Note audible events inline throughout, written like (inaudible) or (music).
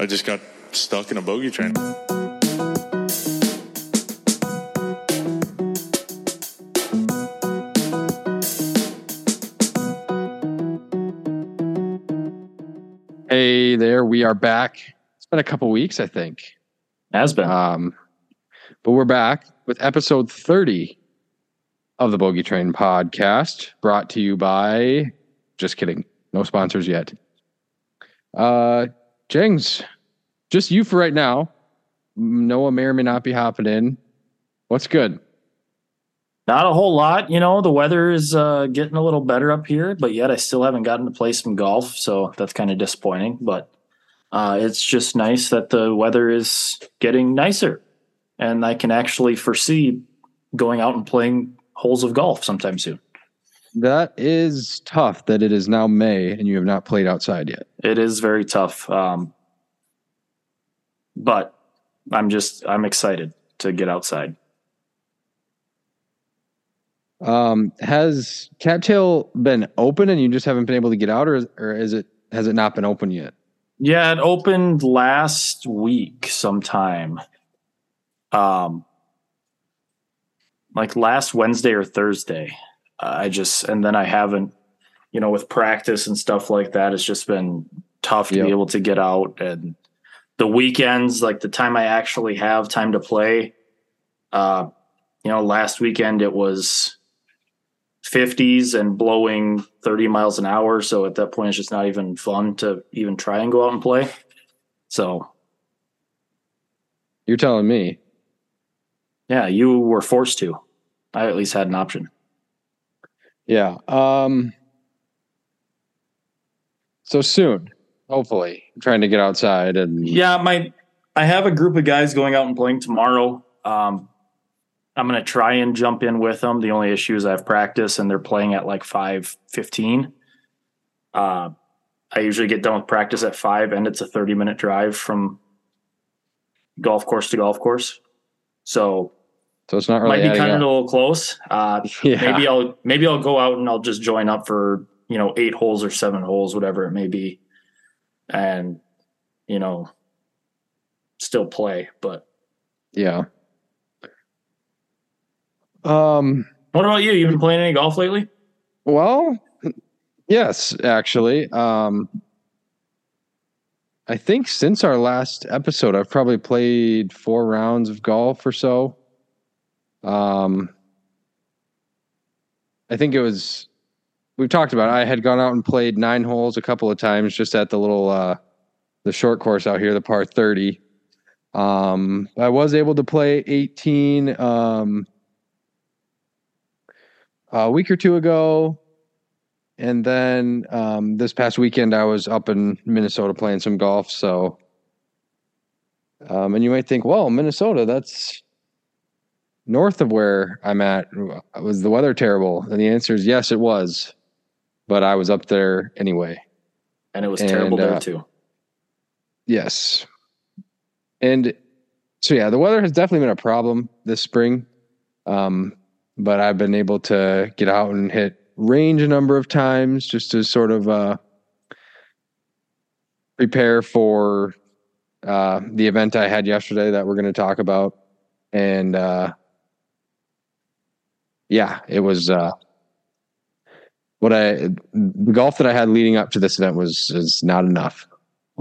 I just got stuck in a bogey train. Hey there, we are back. It's been a couple weeks, I think. Has been. Um, but we're back with episode 30 of the Bogey Train podcast, brought to you by just kidding, no sponsors yet. Uh Jengs, just you for right now. Noah may or may not be hopping in. What's good? Not a whole lot. You know, the weather is uh, getting a little better up here, but yet I still haven't gotten to play some golf. So that's kind of disappointing. But uh, it's just nice that the weather is getting nicer. And I can actually foresee going out and playing holes of golf sometime soon. That is tough that it is now May and you have not played outside yet. It is very tough. Um, but I'm just, I'm excited to get outside. Um, has Cattail been open and you just haven't been able to get out, or is, or is it has it not been open yet? Yeah, it opened last week sometime. Um, like last Wednesday or Thursday. I just and then I haven't, you know, with practice and stuff like that, it's just been tough to Yep. be able to get out and the weekends, like the time I actually have time to play. Uh, you know, last weekend it was 50s and blowing 30 miles an hour. So at that point, it's just not even fun to even try and go out and play. So You're telling me. yeah, you were forced to. I at least had an option. Yeah. Um. So soon, hopefully, I'm trying to get outside and Yeah, my I have a group of guys going out and playing tomorrow. Um, I'm gonna try and jump in with them. The only issue is I have practice and they're playing at like five fifteen. Uh, I usually get done with practice at five, and it's a 30 minute drive from golf course to golf course. So so it's not really might be adding kind of up. a little close. Uh, (laughs) Yeah. maybe I'll maybe I'll go out and I'll just join up for you know eight holes or seven holes, whatever it may be, and you know still play. But Yeah. Um. what about you? You been playing any golf lately? Well, yes, actually. Um. I think since our last episode, I've probably played four rounds of golf or so. Um. I think it was. We've talked about. It. I had gone out and played nine holes a couple of times, just at the little, uh, the short course out here, the par thirty. Um, I was able to play eighteen. Um, a week or two ago. And then um, this past weekend, I was up in Minnesota playing some golf. So, um, and you might think, well, Minnesota, that's north of where I'm at. Was the weather terrible? And the answer is yes, it was. But I was up there anyway. And it was And, terrible there uh, too. Yes. And so, yeah, the weather has definitely been a problem this spring. Um, but I've been able to get out and hit range a number of times just to sort of uh, prepare for uh, the event I had yesterday that we're going to talk about. And uh, yeah, it was uh, what I the golf that I had leading up to this event was is not enough.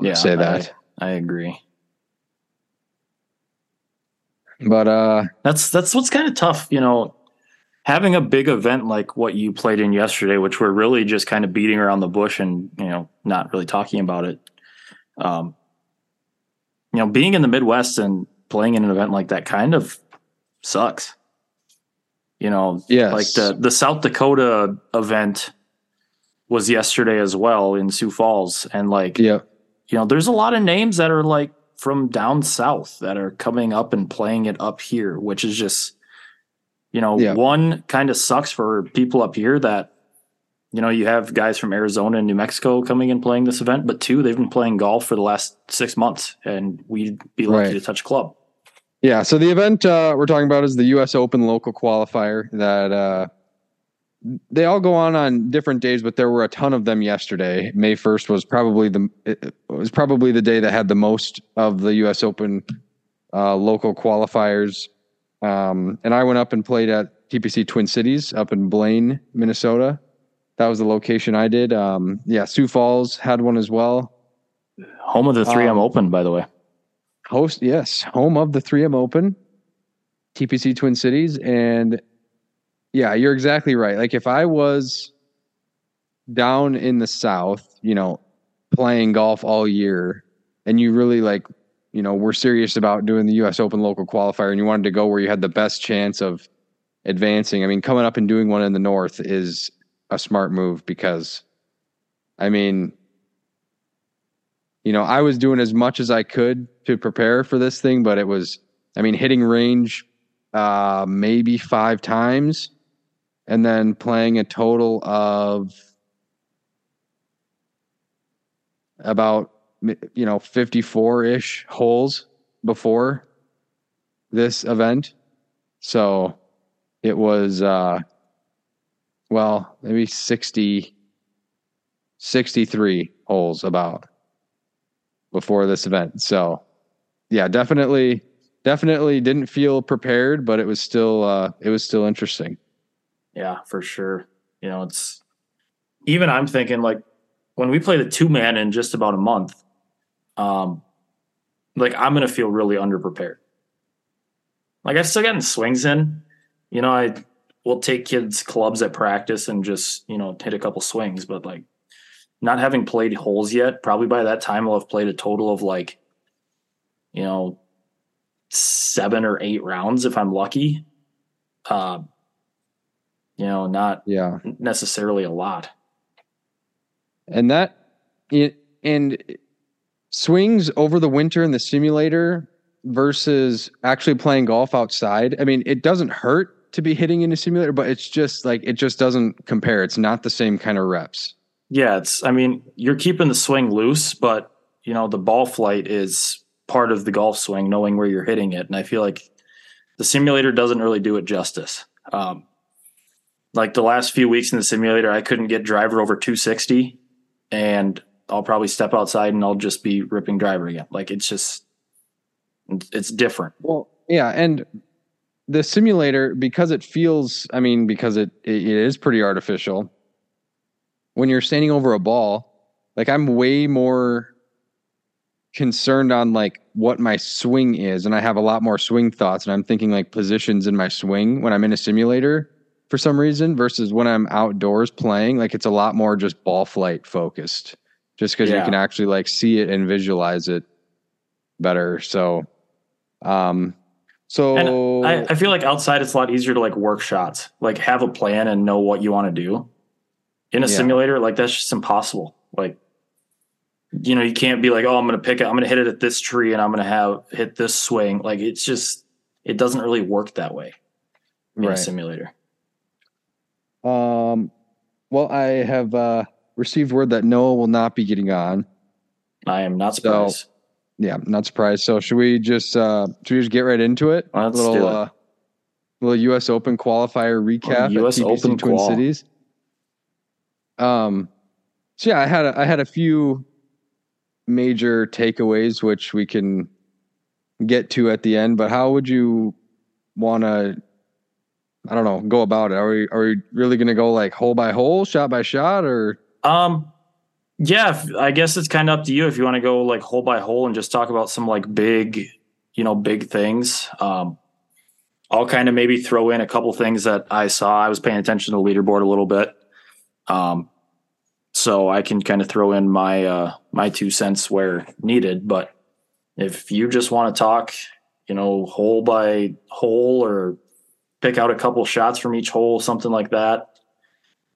Yeah, say that. I, I agree. But uh, That's that's what's kind of tough, you know, having a big event like what you played in yesterday, which we're really just kind of beating around the bush and you know not really talking about it. Um, you know, being in the Midwest and playing in an event like that kind of sucks. You know, Yes. like the the South Dakota event was yesterday as well in Sioux Falls, and like yeah, you know, there's a lot of names that are like from down south that are coming up and playing it up here, which is just, you know, Yeah. one kind of sucks for people up here that, you know, you have guys from Arizona and New Mexico coming and playing this event, but two, they've been playing golf for the last six months and we'd be lucky Right. to touch a club. Yeah. So the event uh, we're talking about is the U.S. Open local qualifier that uh, they all go on on different days, but there were a ton of them yesterday. May first was probably the it was probably the day that had the most of the U.S. Open uh, local qualifiers. Um, and I went up and played at TPC Twin Cities up in Blaine, Minnesota. That was the location I did. Um, yeah, Sioux Falls had one as well. Home of the 3M Um, Open, by the way. Host, yes, home of the 3M Open, TPC Twin Cities, and yeah, you're exactly right. Like if I was down in the South, you know, playing golf all year, and you really like, you know, were serious about doing the U.S. Open local qualifier, and you wanted to go where you had the best chance of advancing. I mean, coming up and doing one in the North is a smart move because, I mean, you know, I was doing as much as I could to prepare for this thing, but it was, I mean, hitting range uh, maybe five times and then playing a total of about, you know, 54 ish holes before this event. So it was, uh, well, maybe 60, 63 holes about before this event. So, yeah, definitely, definitely didn't feel prepared, but it was still, uh, it was still interesting. Yeah, for sure. You know, it's even I'm thinking like when we play the two man in just about a month, um, like I'm gonna feel really underprepared. Like I've still gotten swings in. You know, I will take kids' clubs at practice and just, you know, hit a couple swings, but like not having played holes yet, probably by that time I'll have played a total of like, you know, seven or eight rounds if I'm lucky. Uh, you know, not Yeah. necessarily a lot. And that, it, and swings over the winter in the simulator versus actually playing golf outside. I mean, it doesn't hurt to be hitting in a simulator, but it's just like, it just doesn't compare. It's not the same kind of reps. Yeah, it's I mean, you're keeping the swing loose, but you know, the ball flight is part of the golf swing, knowing where you're hitting it. And I feel like the simulator doesn't really do it justice. Um, like the last few weeks in the simulator, I couldn't get driver over 260, and I'll probably step outside and I'll just be ripping driver again. Like it's just, it's different. Well, yeah, and the simulator because it feels, I mean, because it it, it is pretty artificial. When you're standing over a ball, like I'm way more concerned on like what my swing is and I have a lot more swing thoughts and I'm thinking like positions in my swing when I'm in a simulator for some reason versus when I'm outdoors playing. Like it's a lot more just ball flight focused just cuz you can actually like see it and visualize it better. So um so I, I feel like outside it's a lot easier to like work shots, like have a plan and know what you want to do. In a Yeah. simulator, like that's just impossible. Like, you know, you can't be like, oh, I'm going to pick it, I'm going to hit it at this tree and I'm going to have hit this swing. Like, it's just, it doesn't really work that way in a simulator. Um, well, I have uh, received word that Noah will not be getting on. I am not So- surprised. Yeah, not surprised. So, should we just uh, should we just get right into it? Let's little do it. Uh, little U.S. Open qualifier recap. US at TPC Open Twin qual. Cities. Um, so yeah, I had a, I had a few major takeaways which we can get to at the end. But how would you want to? I don't know. Go about it. Are we are we really going to go like hole by hole, shot by shot, or Um, yeah, I guess it's kind of up to you if you want to go like hole by hole and just talk about some like big, you know, big things. Um, I'll kind of maybe throw in a couple things that I saw. I was paying attention to the leaderboard a little bit. Um, so I can kind of throw in my uh my two cents where needed, but if you just want to talk, you know, hole by hole or pick out a couple shots from each hole, something like that,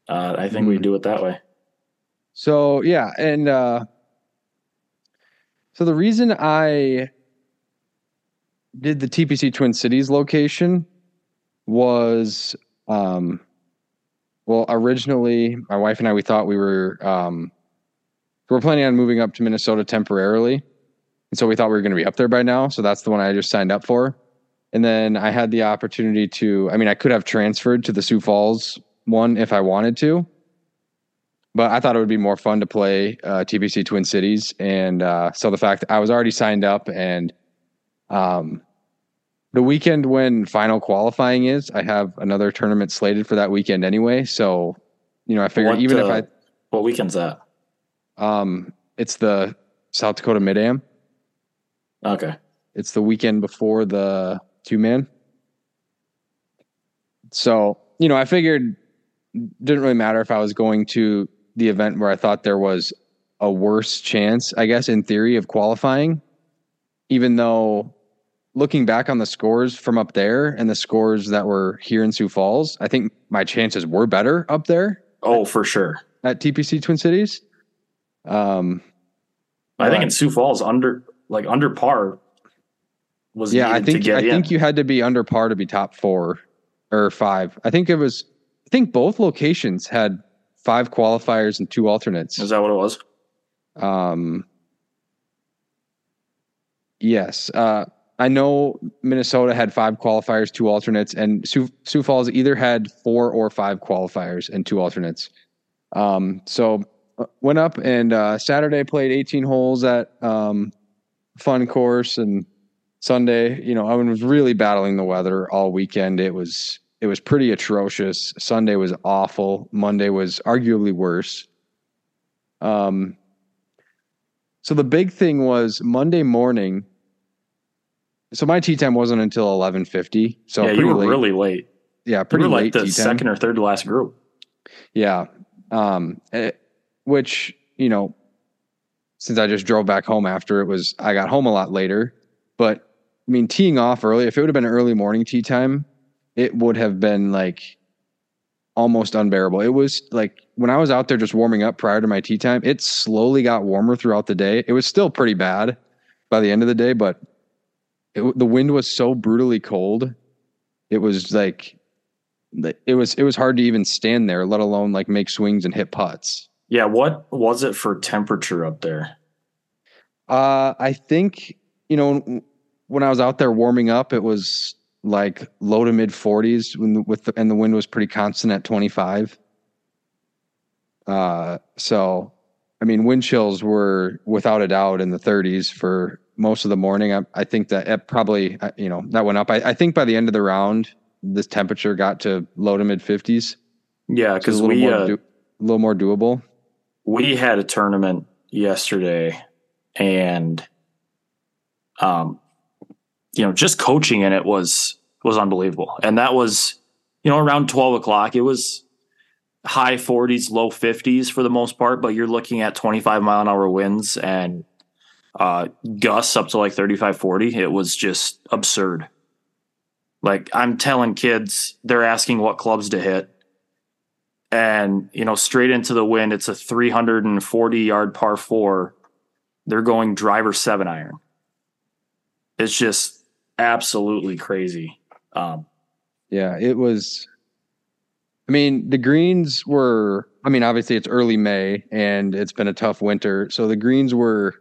uh, I think we Hmm. do it that way. So yeah, and uh so the reason I did the TPC Twin Cities location was um well originally my wife and I we thought we were um we were planning on moving up to Minnesota temporarily. And so we thought we were going to be up there by now, so that's the one I just signed up for. And then I had the opportunity to I mean I could have transferred to the Sioux Falls one if I wanted to. But I thought it would be more fun to play uh, TPC Twin Cities, and uh, so the fact I was already signed up, and um, the weekend when final qualifying is, I have another tournament slated for that weekend anyway. So, you know, I figured What, even uh, if I What weekend's that? Um, it's the South Dakota Mid Am. Okay. It's the weekend before the two man. So, you know, I figured didn't really matter if I was going to the event where I thought there was a worse chance, I guess, in theory, of qualifying, even though looking back on the scores from up there and the scores that were here in Sioux Falls, I think my chances were better up there Oh, for sure. at TPC Twin Cities. Um, I think in Sioux Falls, under like under par was Yeah, I think get I in. think you had to be under par to be top four or five. I think it was. I think both locations had five qualifiers and two alternates. Is that what it was? Um, yes, uh, I know Minnesota had five qualifiers, two alternates, and Sioux, Sioux Falls either had four or five qualifiers and two alternates. Um, so uh, went up and uh, Saturday played 18 holes at um, Fun Course and Sunday. You know, I was really battling the weather all weekend. It was it was pretty atrocious. Sunday was awful. Monday was arguably worse. Um, so the big thing was Monday morning. So my tee time wasn't until eleven fifty. So yeah, you were late. really late. yeah, You pretty were late like the tee time. second or third to last group. Yeah. Um, eh, which, you know, since I just drove back home after it was, I got home a lot later. But I mean, teeing off early, if it would have been early morning tee time, it would have been like almost unbearable. It was like when I was out there just warming up prior to my tee time, it slowly got warmer throughout the day. It was still pretty bad by the end of the day, but it, the wind was so brutally cold. It was like, it was it was hard to even stand there, let alone like make swings and hit putts. Yeah, what was it for temperature up there? Uh, I think you know when I was out there warming up, it was like low to mid 40s when the, with the, and the wind was pretty constant at 25. Uh, so I mean, wind chills were without a doubt in the 30s for most of the morning. I, I think that it probably uh, you know that went up. I, I think by the end of the round, this temperature got to low to mid 50s. Yeah, So because a we more uh, do, a little more doable. we had a tournament yesterday and um you know just coaching in it was was unbelievable and that was you know around 12 o'clock it was high 40s low 50s for the most part but you're looking at 25 mile an hour winds and uh gusts up to like 35 40 it was just absurd like i'm telling kids they're asking what clubs to hit and you know straight into the wind it's a 340 yard par 4 they're going driver 7 iron it's just absolutely crazy um Yeah, it was. I mean, the greens were. I mean, obviously it's early May and it's been a tough winter, so the greens were,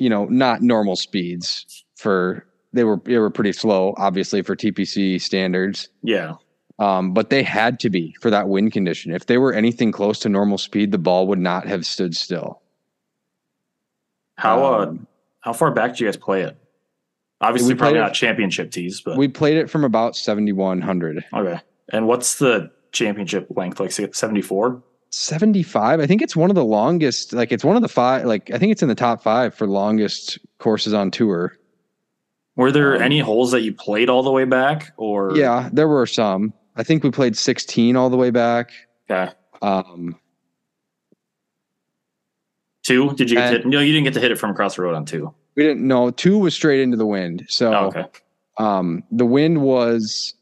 you know, not normal speeds for. They were they were pretty slow, obviously for TPC standards. yeah Um, but they had to be for that wind condition. If they were anything close to normal speed, the ball would not have stood still. how uh Um, how far back do you guys play it obviously probably played it- not championship tees but we played it from about seventy one hundred. okay and what's the championship length like 74 75 i think it's one of the longest like it's one of the five like i think it's in the top five for longest courses on tour. Were there Um, any holes that you played all the way back or? Yeah there were some. I think we played 16 all the way back. Okay. Um two? Did you get to hit, no you didn't get to hit it from across the road on two. We didn't know two was straight into the wind so oh, okay. um the wind was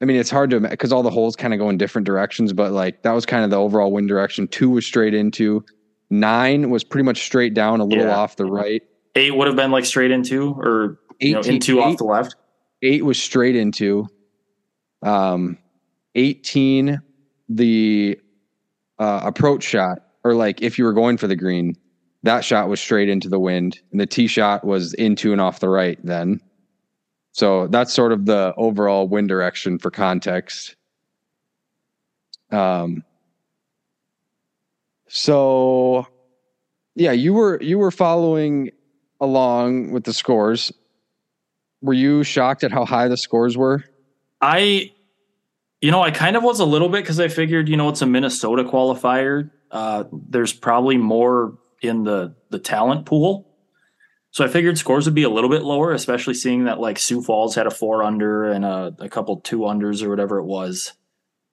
i mean it's hard to because all the holes kind of go in different directions but like that was kind of the overall wind direction two was straight into nine was pretty much straight down a little Yeah. off the right eight would have been like straight into or you know, 18 into off the left. eight was straight into um 18 the uh, approach shot or like if you were going for the green that shot was straight into the wind and the tee shot was into and off the right then so that's sort of the overall wind direction for context Um, so yeah, you were you were following along with the scores. Were you shocked at how high the scores were? I, you know, I kind of was a little bit because I figured, you know, it's a Minnesota qualifier. Uh, there's probably more in the the talent pool. So I figured scores would be a little bit lower, especially seeing that like Sioux Falls had a four under and a, a couple two unders or whatever it was.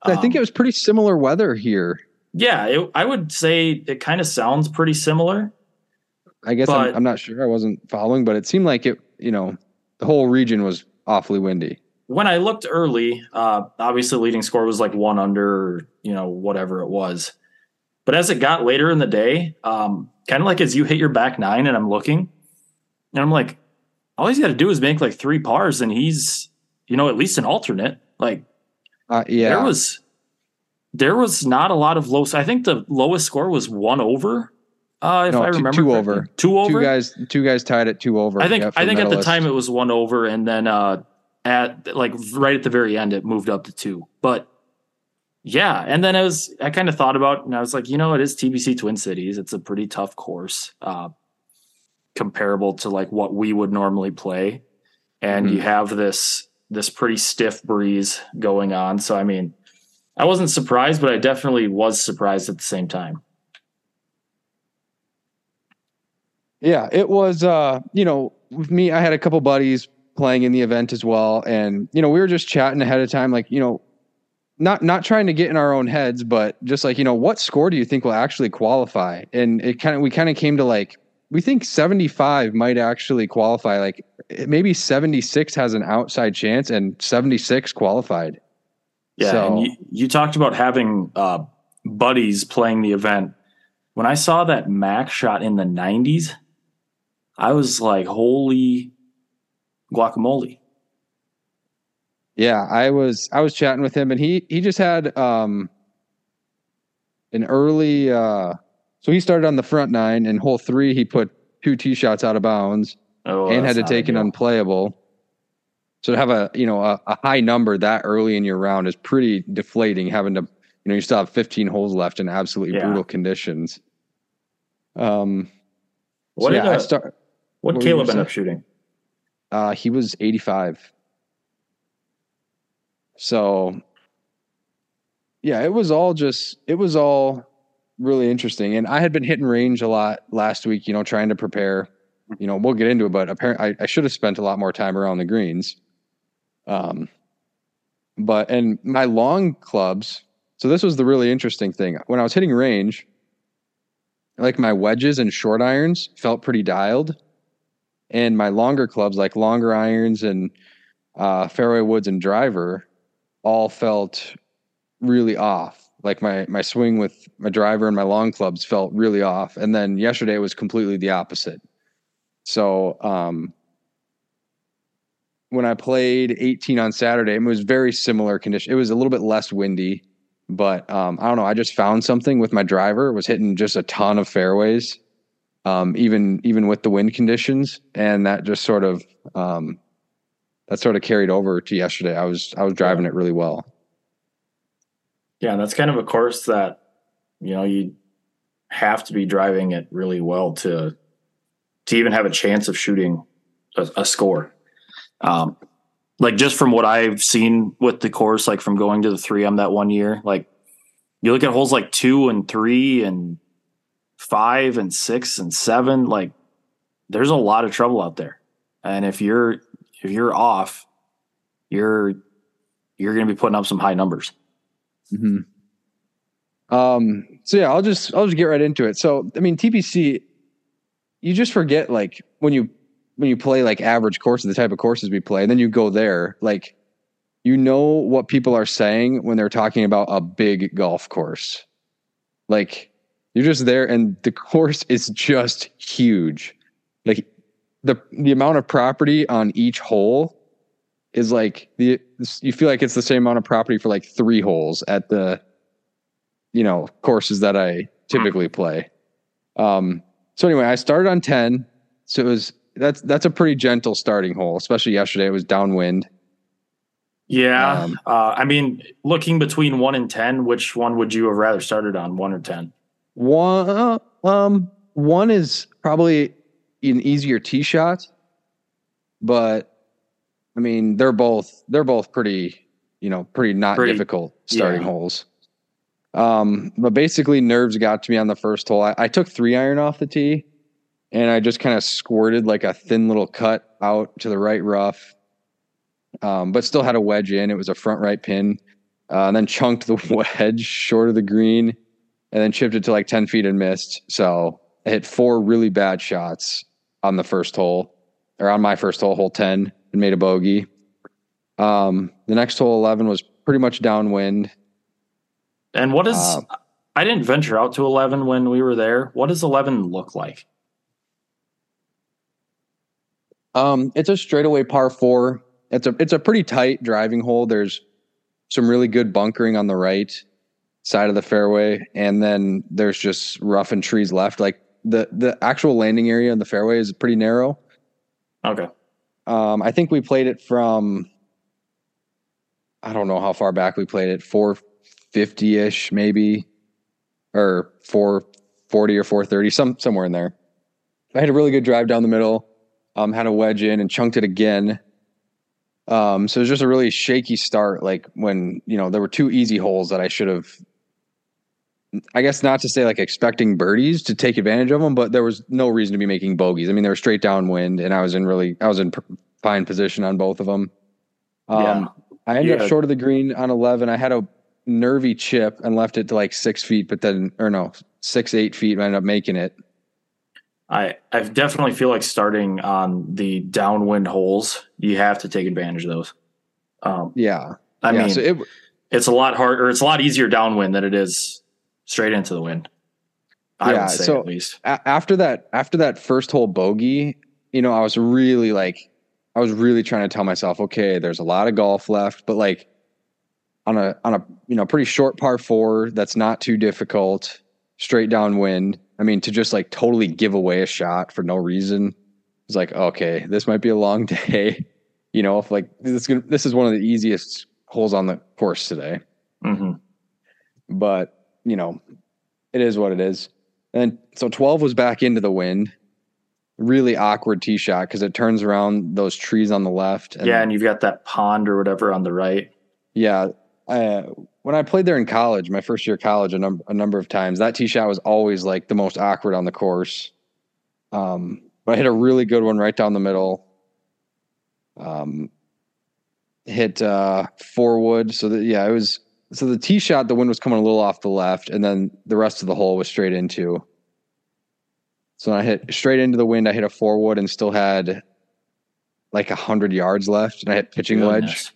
I think Um, it was pretty similar weather here. Yeah, it, I would say it kind of sounds pretty similar. I guess But- I'm, I'm not sure. I wasn't following, but it seemed like it. You know, the whole region was awfully windy. When I looked early, uh, obviously leading score was like one under, or, you know, whatever it was. But as it got later in the day, um, kind of like as you hit your back nine, and I'm looking, and I'm like, all he's got to do is make like three pars, and he's, you know, at least an alternate. Like Uh, yeah, there was, there was not a lot of low. I think the lowest score was one over. Uh, if No, I remember two correctly. over. two over. two guys. Two guys tied at two over. I think yeah, I think at the time it was one over, and then uh, at like right at the very end it moved up to two. But yeah, and then I was I kind of thought about and I was like, you know, it is TPC Twin Cities. It's a pretty tough course, uh, comparable to like what we would normally play, and you Mhm. have this this pretty stiff breeze going on. So I mean, I wasn't surprised, but I definitely was surprised at the same time. Yeah, it was uh, you know, with me I had a couple buddies playing in the event as well and you know, we were just chatting ahead of time like, you know, not not trying to get in our own heads, but just like, you know, what score do you think will actually qualify? And it kind of we kind of came to like we think 75 might actually qualify like maybe 76 has an outside chance and 76 qualified. Yeah, So- and you, you talked about having uh, buddies playing the event. When I saw that Mac shot in the 90s, I was like, "Holy guacamole!" Yeah, I was I was chatting with him and he he just had um an early uh so he started on the front nine and hole 3 he put two tee shots out of bounds Oh, and had to take an unplayable. So to have a you know a, a high number that early in your round is pretty deflating having to you know you still have 15 holes left in absolutely Yeah. brutal conditions. Um What so did yeah, I uh, start what what Caleb gonna end up shooting? Uh, he was 85. So, yeah, it was all just, it was all really interesting. And I had been hitting range a lot last week, you know, trying to prepare. You know, we'll get into it, but apparently I, I should have spent a lot more time around the greens. Um, but, and my long clubs, so this was the really interesting thing. When I was hitting range, like my wedges and short irons felt pretty dialed and my longer clubs like longer irons and uh, fairway woods and driver all felt really off like my my swing with my driver and my long clubs felt really off. And then yesterday was completely the opposite. So um when i played 18 on saturday it was very similar condition it was a little bit less windy but um i don't know i just found something with my driver. Was hitting just a ton of fairways um, even even with the wind conditions, and that just sort of um, that sort of carried over to yesterday. I was I was driving it really well. Yeah, that's kind of a course that you know you have to be driving it really well to to even have a chance of shooting a, a score. Um, like just from what I've seen with the course, like from going to the three M that one year, like you look at holes like two and three and five and six and seven, like there's a lot of trouble out there. And if you're if you're off, you're you're going to be putting up some high numbers. Um, so yeah, I'll just I'll just get right into it. So I mean, TPC, you just forget like when you when you play like average courses, the type of courses we play, and then you go there, like you know what people are saying when they're talking about a big golf course. Like you're just there, and the course is just huge. Like the the amount of property on each hole is like the you feel like it's the same amount of property for like three holes at the you know courses that I typically play. Um, so anyway, I started on ten. So it was that's that's a pretty gentle starting hole, especially yesterday. It was downwind. Yeah. Um, uh, I mean, looking between one and 10, which one would you have rather started on, one or 10? One, um, one is probably an easier tee shot, but I mean they're both they're both pretty you know pretty not Pretty- difficult starting yeah. holes. Um, but basically nerves got to me on the first hole. I, I took three iron off the tee, and I just kind of squirted like a thin little cut out to the right rough. Um, but still had a wedge in. It was a front right pin, uh, and then chunked the (laughs) wedge short of the green and then chipped it to like 10 feet and missed. So I hit four really bad shots on the first hole or on my first hole, hole 10, and made a bogey. Um, the next hole 11 was pretty much downwind. And what is, Uh, I didn't venture out to 11 when we were there. What does 11 look like? Um, it's a straightaway par four. It's a it's a pretty tight driving hole. There's some really good bunkering on the right side of the fairway, and then there's just rough and trees left. Like the the actual landing area in the fairway is pretty narrow. Okay. Um, I think we played it from I don't know how far back we played it, 450 ish maybe, or 440 or 430, some somewhere in there. I had a really good drive down the middle, um, had a wedge in and chunked it again. Um, so it was just a really shaky start. Like when you know there were two easy holes that I should have. I guess not to say like expecting birdies to take advantage of them, but there was no reason to be making bogeys. I mean, they were straight downwind, and I was in really, I was in fine position on both of them. Um, Yeah. I ended Yeah. up short of the green on 11. I had a nervy chip and left it to like six feet, but then, or no, six, eight feet, and I ended up making it. I, I definitely feel like starting on the downwind holes, you have to take advantage of those. Um, Yeah. I yeah, mean, so it, it's a lot harder, it's a lot easier downwind than it is straight into the wind. I Yeah, would say so- at least. a- after that after that first hole bogey you know i was really like i was really trying to tell myself okay there's a lot of golf left but like on a on a you know pretty short par four that's not too difficult straight downwind i mean to just like totally give away a shot for no reason it's like okay this might be a long (laughs) day you know if like this is gonna, this is one of the easiest holes on the course today hmm but you know, it is what it is. And so 12 was back into the wind. Really awkward tee shot because it turns around those trees on the left. And Yeah, and you've got that pond or whatever on the right. yeah. I, when I played there in college, my first year of college, a, num- a number of times, that tee shot was always like the most awkward on the course. Um, but I hit a really good one right down the middle. Um, hit uh, four wood. So that yeah, it was so the tee shot. The wind was coming a little off the left, and then the rest of the hole was straight into. So I hit straight into the wind. I hit a four wood and still had like a hundred yards left, and I hit pitching wedge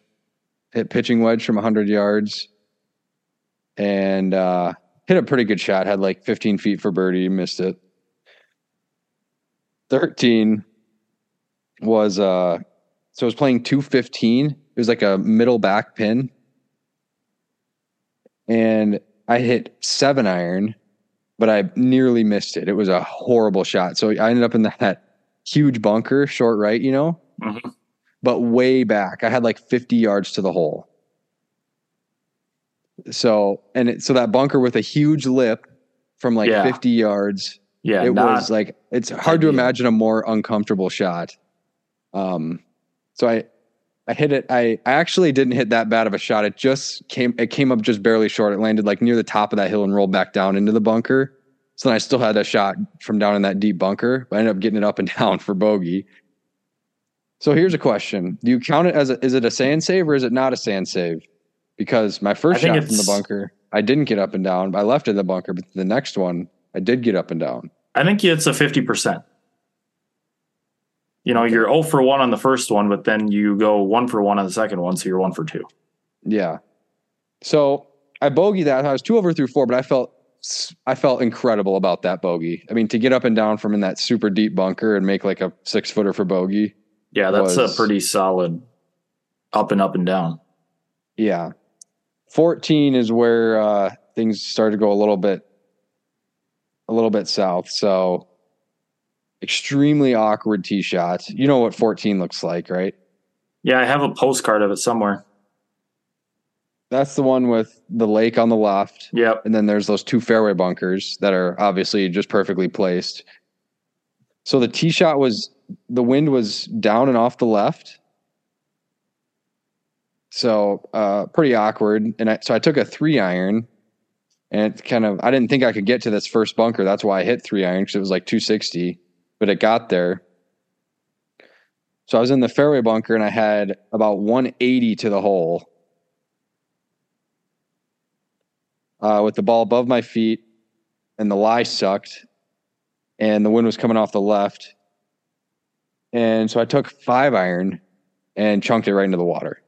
hit pitching wedge from 100 yards and uh, hit a pretty good shot. Had like 15 feet for birdie, missed it. 13 was uh, so I was playing 215. It was like a middle back pin, and I hit seven iron, but I nearly missed it. It was a horrible shot. So I ended up in that huge bunker, short right, you know Mhm. but way back. I had like 50 yards to the hole. So, and it, so that bunker with a huge lip from like Yeah. 50 yards, Yeah, it not, was like, it's hard to imagine a more uncomfortable shot. Um, so I, I hit it. I, I actually didn't hit that bad of a shot. It just came, it came up just barely short. It landed like near the top of that hill and rolled back down into the bunker. So then I still had that shot from down in that deep bunker, but I ended up getting it up and (laughs) down for bogey. So here's a question: Do you count it as a, is it a sand save or is it not a sand save? Because my first shot from the bunker, I didn't get up and down. I left it in the bunker, but the next one, I did get up and down. I think it's a 50%. You know, you're 0 for 1 on the first one, but then you go 1 for 1 on the second one, so you're 1 for 2. Yeah. So I bogey that. I was two over through four, but I felt I felt incredible about that bogey. I mean, to get up and down from in that super deep bunker and make like a six footer for bogey. Yeah, that's Was- a pretty solid up and up and down. Yeah. 14 is where uh, things started to go a little bit a little bit south. So extremely awkward tee shot. You know what 14 looks like, right? Yeah, I have a postcard of it somewhere. That's the one with the lake on the left. Yep. And then there's those two fairway bunkers that are obviously just perfectly placed. So the tee shot was the wind was down and off the left. So uh, pretty awkward. And I, so I took a three iron and it kind of, I didn't think I could get to this first bunker. That's why I hit three iron because it was like 260, but it got there. So I was in the fairway bunker and I had about 180 to the hole uh, with the ball above my feet, and the lie sucked, and the wind was coming off the left. And so I took five iron and chunked it right into the water.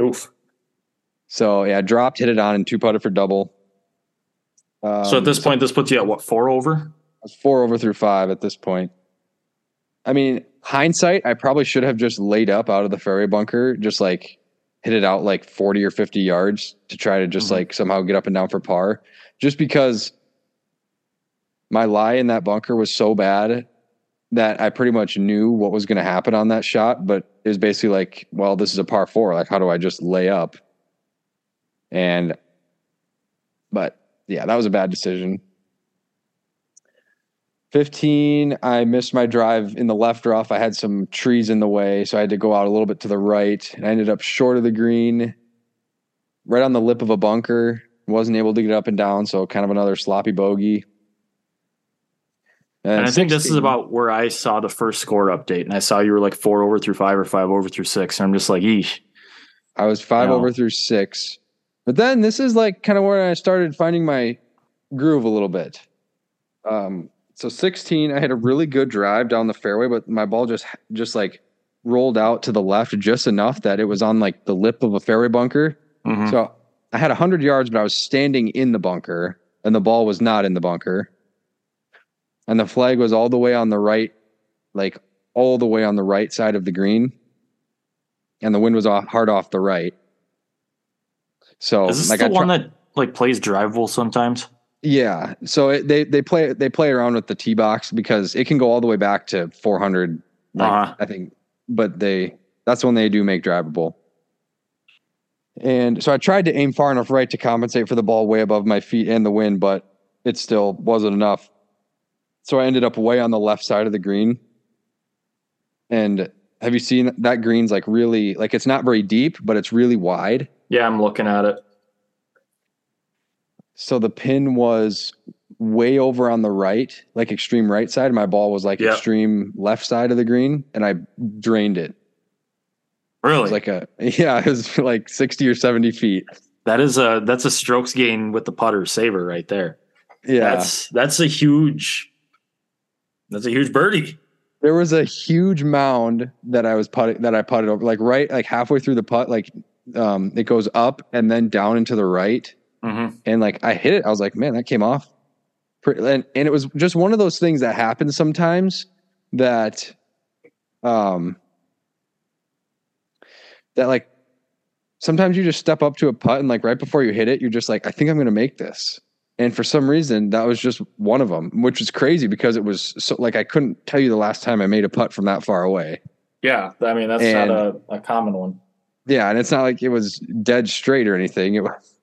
Oof. So yeah, dropped, hit it on, and two putted for double. Um, so at this point, this puts you at what four over? I was four over through five at this point. I mean, hindsight, I probably should have just laid up out of the fairway bunker, just like hit it out like 40 or 50 yards to try to just Mhm. like somehow get up and down for par. Just because my lie in that bunker was so bad that I pretty much knew what was going to happen on that shot, but it was basically like, well, this is a par four. Like, how do I just lay up? And, but yeah, that was a bad decision. 15, I missed my drive in the left rough. I had some trees in the way, so I had to go out a little bit to the right. And I ended up short of the green, right on the lip of a bunker. Wasn't able to get up and down, so kind of another sloppy bogey. And I think this is about where I saw the first score update, and I saw you were like four over through five or five over through six, and I'm just like, eesh. I was five over through six. But then this is like kind of where I started finding my groove a little bit. Um, so 16, I had a really good drive down the fairway, but my ball just just like rolled out to the left just enough that it was on like the lip of a fairway bunker. Mhm. So I had 100 yards, but I was standing in the bunker, and the ball was not in the bunker. And the flag was all the way on the right, like all the way on the right side of the green. And the wind was off, hard off the right. So, Is this like, the I one that like plays drivable sometimes? Yeah. So it, they they play they play around with the tee box because it can go all the way back to 400. Like, Uh-huh. I think, but they that's when they do make drivable. And so I tried to aim far enough right to compensate for the ball way above my feet and the wind, but it still wasn't enough. So I ended up way on the left side of the green. And have you seen that green's like really like it's not very deep, but it's really wide. Yeah, I'm looking at it. So the pin was way over on the right, like extreme right side. My ball was like Yep. extreme left side of the green, and I drained it. It Really? was like a (laughs) yeah, it was like sixty or seventy feet. that is a that's a strokes gain with the putter saver right there. Yeah, That's that's a huge that's a huge birdie. there was a huge mound that I was putting that I putted over, like right, like halfway through the putt, like um, it goes up and then down into the right, Mm-hmm. and like I hit it. I was like, man, that came off. And, and it was just one of those things that happens sometimes that, um, that like sometimes you just step up to a putt and like right before you hit it, you're just like, I think I'm going to make this. And for some reason, that was just one of them, which was crazy because it was so like I couldn't tell you the last time I made a putt from that far away. Yeah, I mean that's And- not a, a common one. Yeah, and it's not like it was dead straight or anything. It was,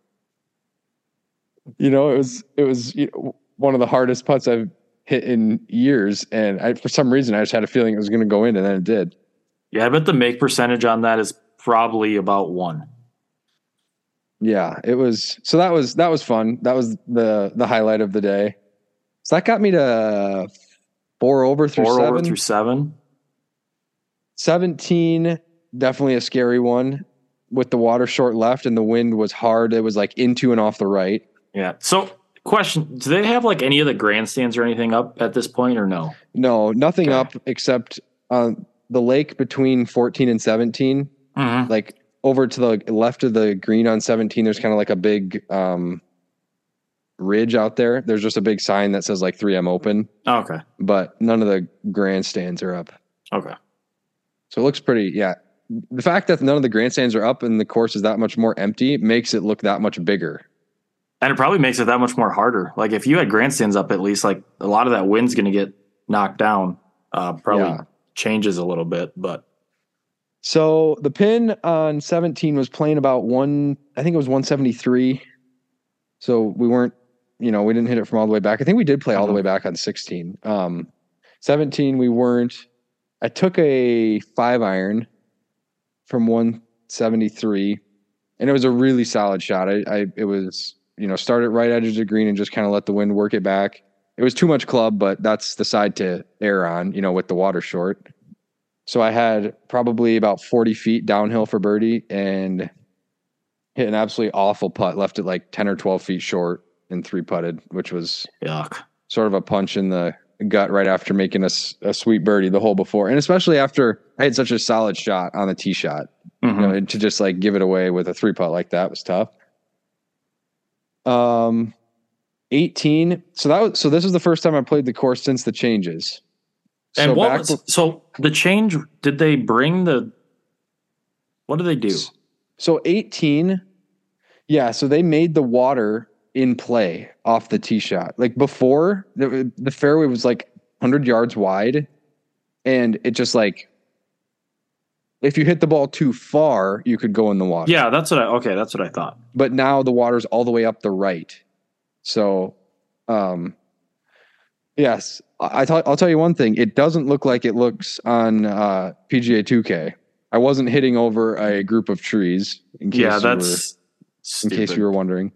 you know, it was it was you know, one of the hardest putts I've hit in years, and I, for some reason I just had a feeling it was going to go in, and then it did. Yeah, I bet the make percentage on that is probably about one. Yeah, it was. So that was that was fun. That was the the highlight of the day. So that got me to four over through Four seven. over through seven. Seventeen, definitely a scary one. With the water short left and the wind was hard. It was like into and off the right. Yeah. So question, do they have like any of the grandstands or anything up at this point or no? No, nothing Okay. up except uh, the lake between 14 and 17. Mm-hmm. Like over to the left of the green on 17, there's kind of like a big um, ridge out there. There's just a big sign that says like 3M open, Okay. but none of the grandstands are up. Okay. So it looks pretty, yeah. The fact that none of the grandstands are up and the course is that much more empty makes it look that much bigger. And it probably makes it that much more harder. Like if you had grandstands up at least, like a lot of that wind's going to get knocked down. Uh, probably Yeah. changes a little bit, but So the pin on 17 was playing about one, I think it was 173. So we weren't, you know, we didn't hit it from all the way back. I think we did play all the Mhm. way back on 16. Um, 17, we weren't. I took a five iron from 173, and it was a really solid shot. I, I it was, you know, start it right edge of green and just kind of let the wind work it back. It was too much club, but that's the side to err on, you know, with the water short. So I had probably about 40 feet downhill for birdie and hit an absolutely awful putt, left it like 10 or 12 feet short and three putted, which was Yuck. sort of a punch in the gut right after making a sweet birdie the hole before. And especially after I had such a solid shot on the tee shot, Mhm. you know, to just like give it away with a three putt like that was tough. Um, 18. So that was, so this was the first time I played the course since the changes. And so what back was so the change? Did they bring the? What did they do? So 18, yeah. So they made the water in play off the tee shot. Like before, the, the fairway was like 100 yards wide, and it just like if you hit the ball too far, you could go in the water. Yeah, that's what I. Okay, that's what I thought. But now the water's all the way up the right. So, um, yes, I, I thought I'll tell you one thing. It doesn't look like it looks on uh, PGA 2K. I wasn't hitting over a group of trees. In case Yeah, you that's were- in case you were wondering.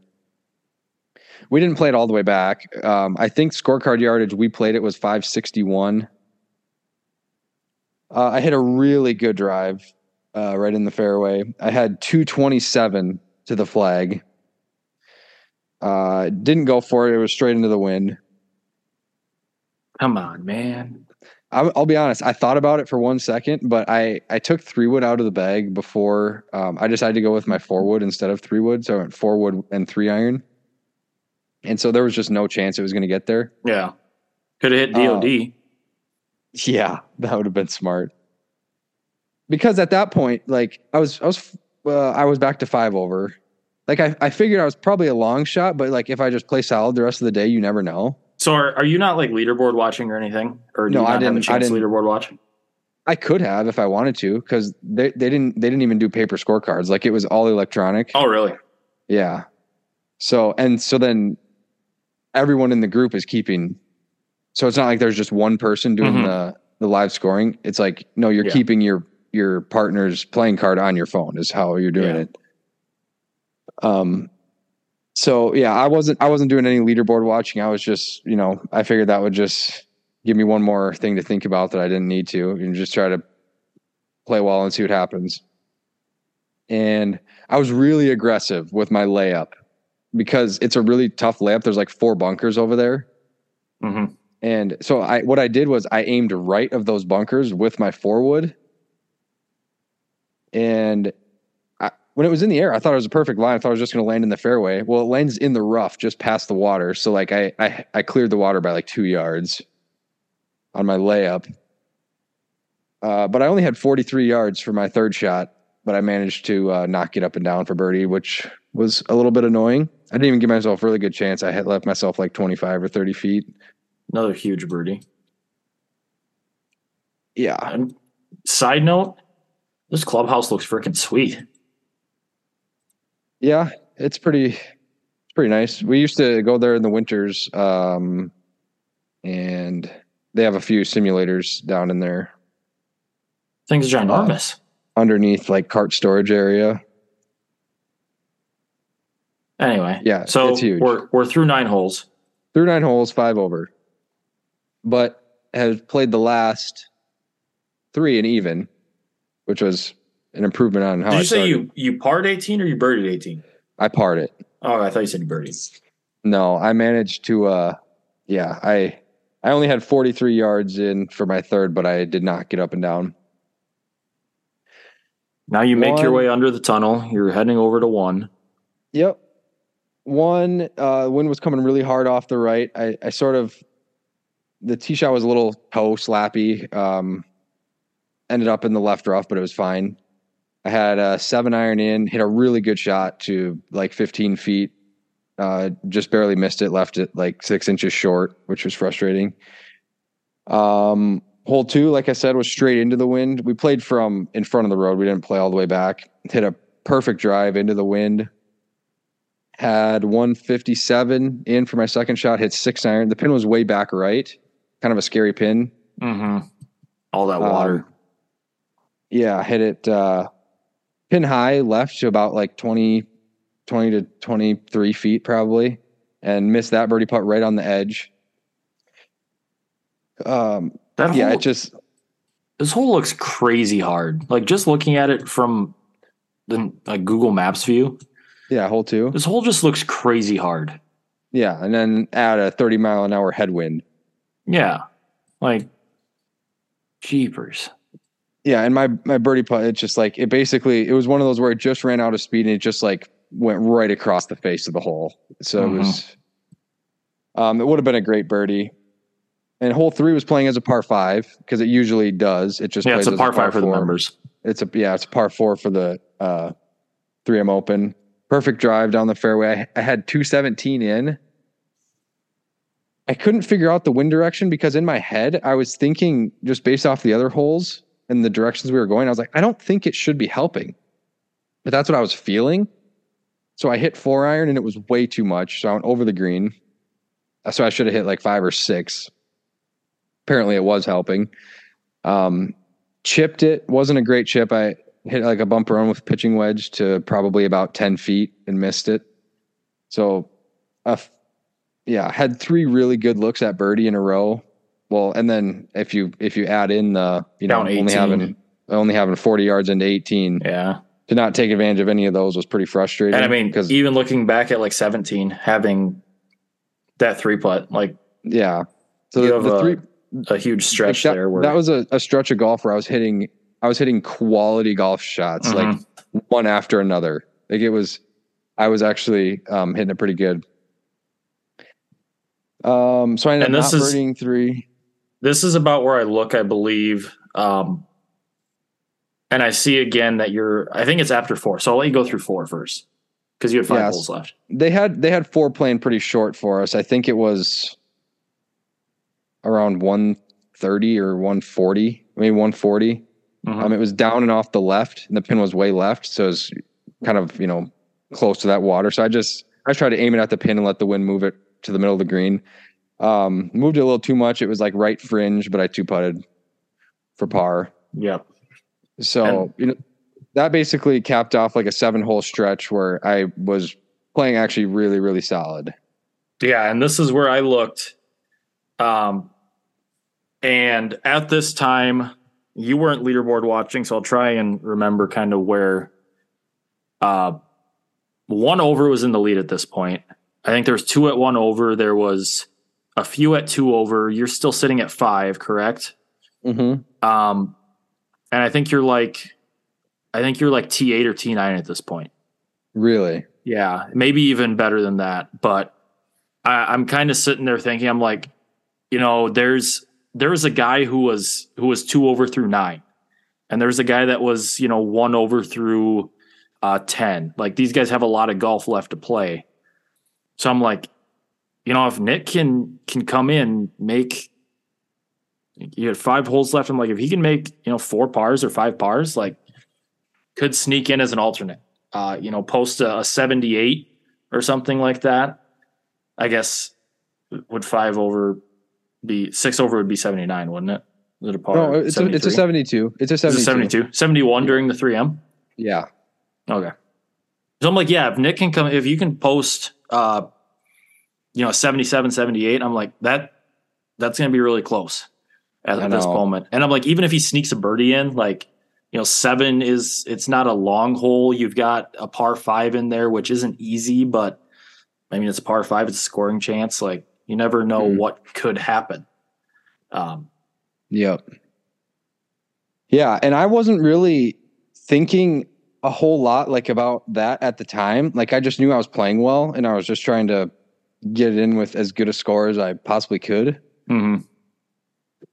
We didn't play it all the way back. Um, I think scorecard yardage we played it was 561. Uh, I hit a really good drive uh, right in the fairway. I had 227 to the flag. Uh, didn't go for it. It was straight into the wind. Come on, man. I, I'll be honest. I thought about it for one second, but I I took three wood out of the bag before um, I decided to go with my four wood instead of three wood. So I went four wood and three iron, and so there was just no chance it was going to get there. Yeah, could have hit. DOD. Yeah, (laughs) that would have been smart. Because at that point, like I was, I was, uh, I was back to five over. Like I, I figured I was probably a long shot, but like if I just play solid the rest of the day, you never know. So are, are you not like leaderboard watching or anything? Or do No, you I not have a didn't- I didn't- leaderboard watch? I could have if I wanted to, because they, they didn't, they didn't even do paper scorecards. Like it was all electronic. Oh, really? Yeah. So and so then everyone in the group is keeping so it's not like there's just one person doing Mhm. the the live scoring. It's like no, you're Yeah. keeping your your partner's playing card on your phone is how you're doing Yeah. it. Um so yeah, I wasn't I wasn't doing any leaderboard watching. I was just, you know, I figured that would just give me one more thing to think about that I didn't need to and just try to play well and see what happens. And I was really aggressive with my layup because it's a really tough layup. There's like four bunkers over there. hmm And so I what I did was I aimed right of those bunkers with my four wood. And I, when it was in the air, I thought it was a perfect line. I thought I was just going to land in the fairway. Well, it lands in the rough just past the water. So like I, I I cleared the water by like two yards on my layup. Uh, but I only had 43 yards for my third shot, but I managed to uh, knock it up and down for birdie, which was a little bit annoying. I didn't even give myself a really good chance. I had left myself like 25 or 30 feet. Another huge birdie. Yeah. And side note, this clubhouse looks freaking sweet. Yeah, it's pretty it's pretty nice. We used to go there in the winters um and they have a few simulators down in there Thing's are ginormous. underneath like cart storage area. anyway, Yeah, so it's huge. we're we're through nine holes. Through nine holes, five over. But has played the last three and even, which was an improvement on how Did I you say started. you you parred eighteen or you birdied eighteen? I parred it. Oh, I thought you said you birdied. No, I managed to uh yeah, I I only had 43 yards in for my third, but I did not get up and down. Now you make your way under the tunnel. You're heading over to one. Yep. One uh wind was coming really hard off the right. I, I sort of the tee shot was a little toe slappy. Um ended up in the left rough, but it was fine. I had a seven iron in, hit a really good shot to like 15 feet. Uh just barely missed it, left it like six inches short, which was frustrating. Um hole two, like I said, was straight into the wind. We played from in front of the road. We didn't play all the way back. Hit a perfect drive into the wind. Had 157 in for my second shot. Hit six iron. The pin was way back right. Kind of a scary pin. Mm-hmm. All that water. Um, yeah, hit it uh, pin high left to about like 20, 20 to 23 feet probably, and missed that birdie putt right on the edge. Um, that yeah, whole, it just this hole looks crazy hard. Like just looking at it from the like Google Maps view, yeah, hole two. this hole just looks crazy hard. Yeah, and then add a 30 mile an hour headwind. Yeah, like jeepers. Yeah, and my my birdie putt, it's just like it basically it was one of those where it just ran out of speed and it just like went right across the face of the hole. So Mhm. it was um it would have been a great birdie. And hole three was playing as a par five because it usually does. It just Yeah, plays it's a as par five for the members. It's a yeah, it's a par four for the uh 3M Open. Perfect drive down the fairway. I, I had 217 in. I couldn't figure out the wind direction because in my head I was thinking just based off the other holes and the directions we were going, I was like, I don't think it should be helping. But that's what I was feeling. So I hit four iron and it was way too much. So I went over the green. Uh, So I should have hit like five or six. Apparently it was helping. Um, chipped it. Wasn't a great chip. I hit like a bumper on with pitching wedge to probably about 10 feet and missed it. So, uh, yeah, had three really good looks at birdie in a row. Well, and then if you if you add in the you know Down only having only having 40 yards into 18 Yeah, to not take advantage of any of those was pretty frustrating. and I mean, because even looking back at like 17, having that three putt, like yeah, so You the, have the a three a huge stretch that, there. Where that was a, a stretch of golf where I was hitting I was hitting quality golf shots like Mhm. one after another. Like it was I was actually um, hitting it pretty good. Um, so I ended And up this not is- birdieing three. this is about where I look, I believe. Um, and I see again that you're, I think it's after four. So I'll let you go through four first because you had five Yes. holes left. They had they had four playing pretty short for us. I think it was around one thirty or one forty, maybe one forty. Mhm. Um, it was down and off the left, and the pin was way left, so it was kind of you know close to that water. So I just I tried to aim it at the pin and let the wind move it to the middle of the green. Um, moved it a little too much. It was like right fringe, but I two putted for par. Yep. So And- you know that basically capped off like a seven hole stretch where I was playing actually really really solid. Yeah, and this is where I looked. Um, and at this time, you weren't leaderboard watching, so I'll try and remember kind of where. Uh, one over was in the lead at this point. I think there was two at one over. There was a few at two over. You're still sitting at five, correct? Mm-hmm. Um, and I think you're like, I think you're like T eight or T nine at this point. Really, Yeah, maybe even better than that. But I, I'm kind of sitting there thinking, I'm like, you know, there's there's a guy who was who was two over through nine, and there's a guy that was you know one over through uh, ten. Like these guys have a lot of golf left to play. So I'm like, you know, if Nick can can come in, make you had five holes left. I'm like, if he can make you know four pars or five pars, like could sneak in as an alternate uh, you know, post a, a 78 or something like that, I guess would five over be six over would be 79, wouldn't it? Is it a par? no, it's a, it's a seventy-two. It's a Is it seventy-two. 72. 71 during the 3M? Yeah, Okay. So I'm like, yeah, if Nick can come, if you can post, uh, you know, 77, 78, I'm like, that, that's going to be really close at, at this moment. And I'm like, even if he sneaks a birdie in, like, you know, seven is, it's not a long hole. You've got a par five in there, which isn't easy, but I mean, it's a par five, it's a scoring chance. Like, you never know Mhm. what could happen. Um, Yep. Yeah, and I wasn't really thinking a whole lot like about that at the time. Like I just knew I was playing well and I was just trying to get it in with as good a score as I possibly could. mhm.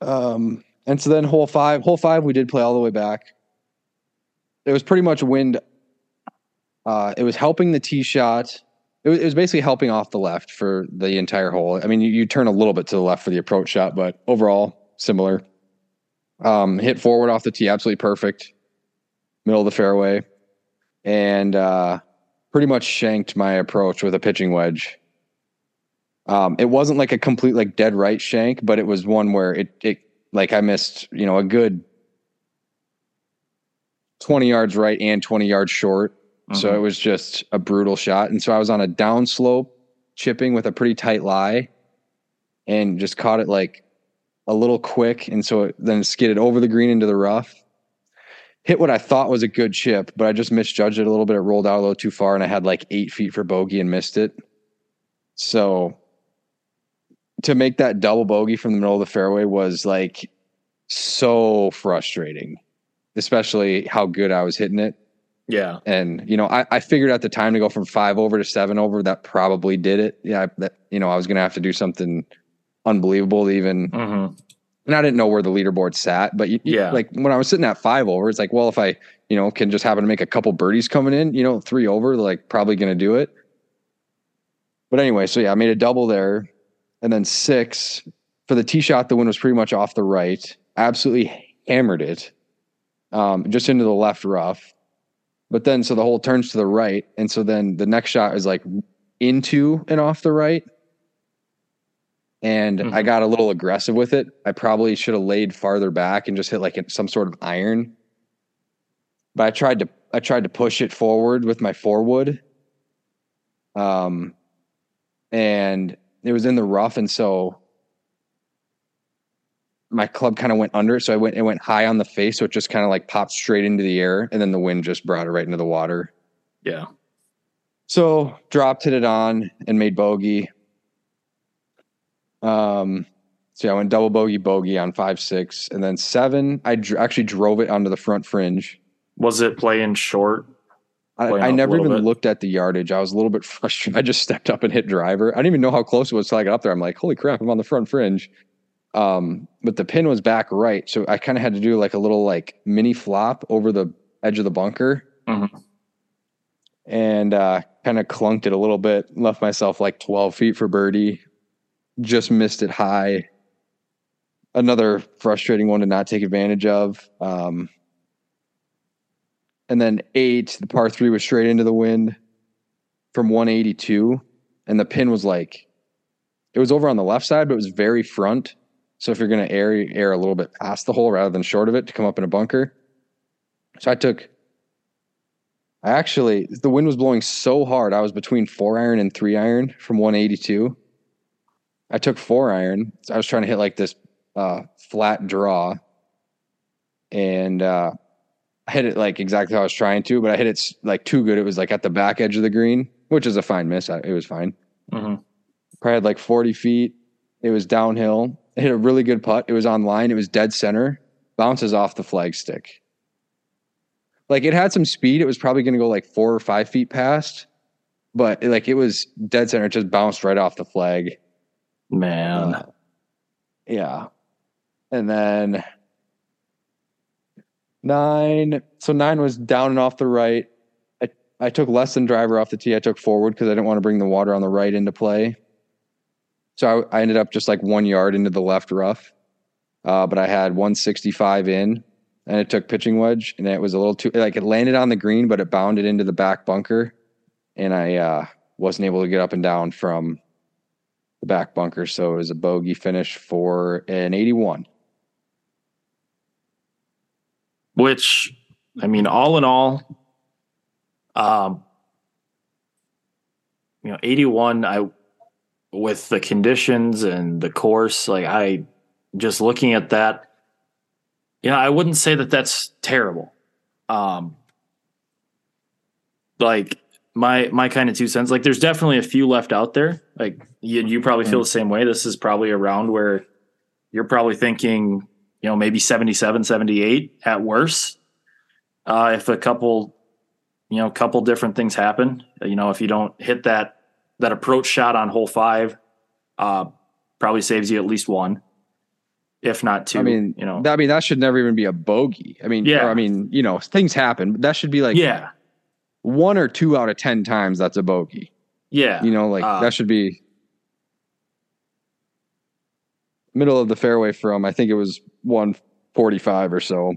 Um and so then hole 5, hole 5 we did play all the way back. It was pretty much wind uh it was helping the tee shot. It was, it was basically helping off the left for the entire hole. I mean, you, you turn a little bit to the left for the approach shot, but overall similar. Um, hit four wood off the tee, absolutely perfect, middle of the fairway, and uh, pretty much shanked my approach with a pitching wedge. Um, it wasn't like a complete like dead right shank, but it was one where it it like I missed you know a good twenty yards right and twenty yards short. So Mhm. it was just a brutal shot, and so I was on a downslope chipping with a pretty tight lie, and just caught it like a little quick, and so it then skidded over the green into the rough. Hit what I thought was a good chip, but I just misjudged it a little bit. It rolled out a little too far, and I had like eight feet for bogey and missed it. So to make that double bogey from the middle of the fairway was like so frustrating, especially how good I was hitting it. yeah. And you know, I, I figured at the time to go from five over to seven over, that probably did it. Yeah, that you know, I was gonna have to do something unbelievable to even hmm and I didn't know where the leaderboard sat, but you, Yeah. like when I was sitting at five over, it's like, well, if I, you know, can just happen to make a couple birdies coming in, you know, three over, like probably going to do it. But anyway, so yeah, I made a double there and then six for the tee shot. The wind was pretty much off the right, absolutely hammered it, um, just into the left rough. But then, so the hole turns to the right. And so then the next shot is like into and off the right and I Mhm. got a little aggressive with it. I probably should have laid farther back and just hit like some sort of iron. But I tried to I tried to push it forward with my four wood. Um and it was in the rough and so my club kind of went under so I went it went high on the face so it just kind of like popped straight into the air and then the wind just brought it right into the water. Yeah. So dropped hit it on and made bogey. Um, so yeah, I went double bogey bogey on five six, and then seven. I dr- actually drove it onto the front fringe. Was it playing short? I, I never even bit. looked at the yardage. I was a little bit (laughs) frustrated. I just stepped up and hit driver. I didn't even know how close it was till I got up there. I'm like, holy crap, I'm on the front fringe. Um, but the pin was back right, so I kind of had to do like a little like mini flop over the edge of the bunker, Mhm. and uh, kind of clunked it a little bit. Left myself like 12 feet for birdie. Just missed it high. Another frustrating one to not take advantage of. Um, and then eight, the par three was straight into the wind from 182, and the pin was like it was over on the left side, but it was very front. So if you're going to air, air a little bit past the hole rather than short of it to come up in a bunker. So I took. I actually the wind was blowing so hard. I was between four iron and three iron from 182. I took four iron. So I was trying to hit like this uh, flat draw, and uh, I hit it like exactly how I was trying to, but I hit it like too good. It was like at the back edge of the green, which is a fine miss. I, it was fine. Mhm. Probably had like 40 feet. It was downhill. I hit a really good putt. It was on line. It was dead center. Bounces off the flag stick. Like it had some speed. It was probably going to go like four or five feet past, but like it was dead center. It just bounced right off the flag. Man. Uh, yeah. And then nine. So nine was down and off the right. I, I took less than driver off the tee. I took four wood because I didn't want to bring the water on the right into play. So I, I ended up just like one yard into the left rough. Uh, but I had 165 in and it took pitching wedge and it was a little too, like it landed on the green, but it bounded into the back bunker. And I uh, wasn't able to get up and down from the back bunker. So it was a bogey finish for an 81. Which, I mean, all in all, um, you know, 81, I, with the conditions and the course, like I, just looking at that, you know, I wouldn't say that that's terrible. Um, like my my kind of two cents. Like, there's definitely a few left out there. Like you, you probably feel the same way. This is probably a round where you're probably thinking, you know, maybe 77, 78 at worst. Uh, if a couple, you know, a couple different things happen, you know, if you don't hit that that approach shot on hole five, uh, probably saves you at least one, if not two. I mean, you know, that, I mean, that should never even be a bogey. I mean, Yeah. or, I mean, you know, things happen. But that should be like yeah, one or two out of 10 times that's a bogey. yeah, You know, like Uh, that should be middle of the fairway from, I think it was 145 or so.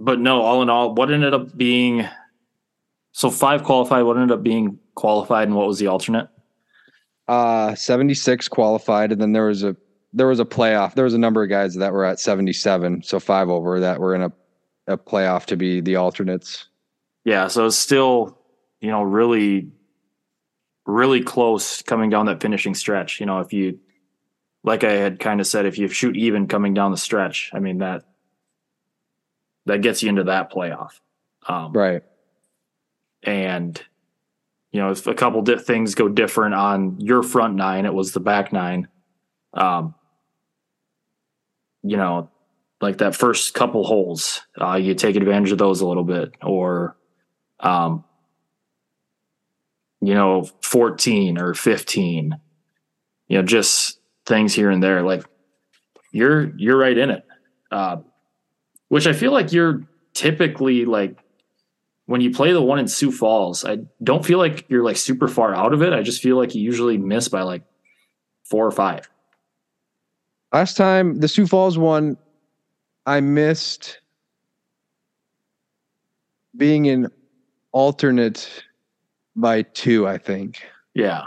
But no, all in all, what ended up being so five qualified, what ended up being qualified and what was the alternate? Uh 76 qualified and then there was a there was a playoff. There was a number of guys that were at 77, so five over that were in a a playoff to be the alternates. Yeah, so it's still, you know, really really close coming down that finishing stretch. You know, if you like I had kind of said, if you shoot even coming down the stretch, I mean that that gets you into that playoff. Um, Right. and you know if a couple di- things go different on your front nine it was the back nine um you know like that first couple holes uh you take advantage of those a little bit or um you know 14 or 15 you know just things here and there like you're you're right in it uh which i feel like you're typically like when you play the one in Sioux Falls, I don't feel like you're like super far out of it. I just feel like you usually miss by like four or five. Last time the Sioux Falls one, I missed being an alternate by two, I think. Yeah.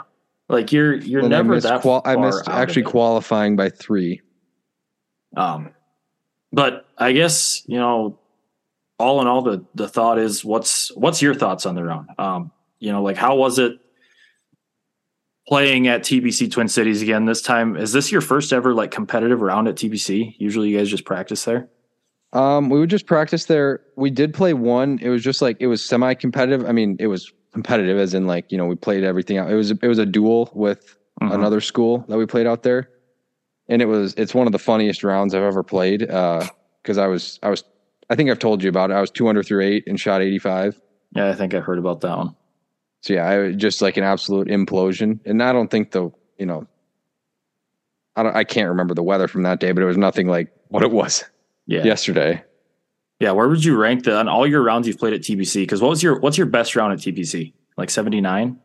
Like you're you're And never I missed, that qual- I missed actually qualifying by three. Um, but I guess you know, all in all, the the thought is, what's what's your thoughts on the round? Um, you know, like how was it playing at TPC Twin Cities again this time? Is this your first ever like competitive round at TPC? Usually, you guys just practice there. Um, we would just practice there. We did play one. It was just like it was semi-competitive. I mean, it was competitive as in like you know we played everything out. It was it was a duel with Mhm. another school that we played out there, and it was it's one of the funniest rounds I've ever played. Uh, Because I was I was I think I've told you about it. I was two under through eight and shot eighty five. Yeah, I think I heard about that one. So yeah, I just like an absolute implosion. And I don't think the you know, I don't I can't remember the weather from that day, but it was nothing like what it was Yeah. yesterday. Yeah, where would you rank the on all your rounds you've played at TPC? Because what was your what's your best round at TPC? Like 79?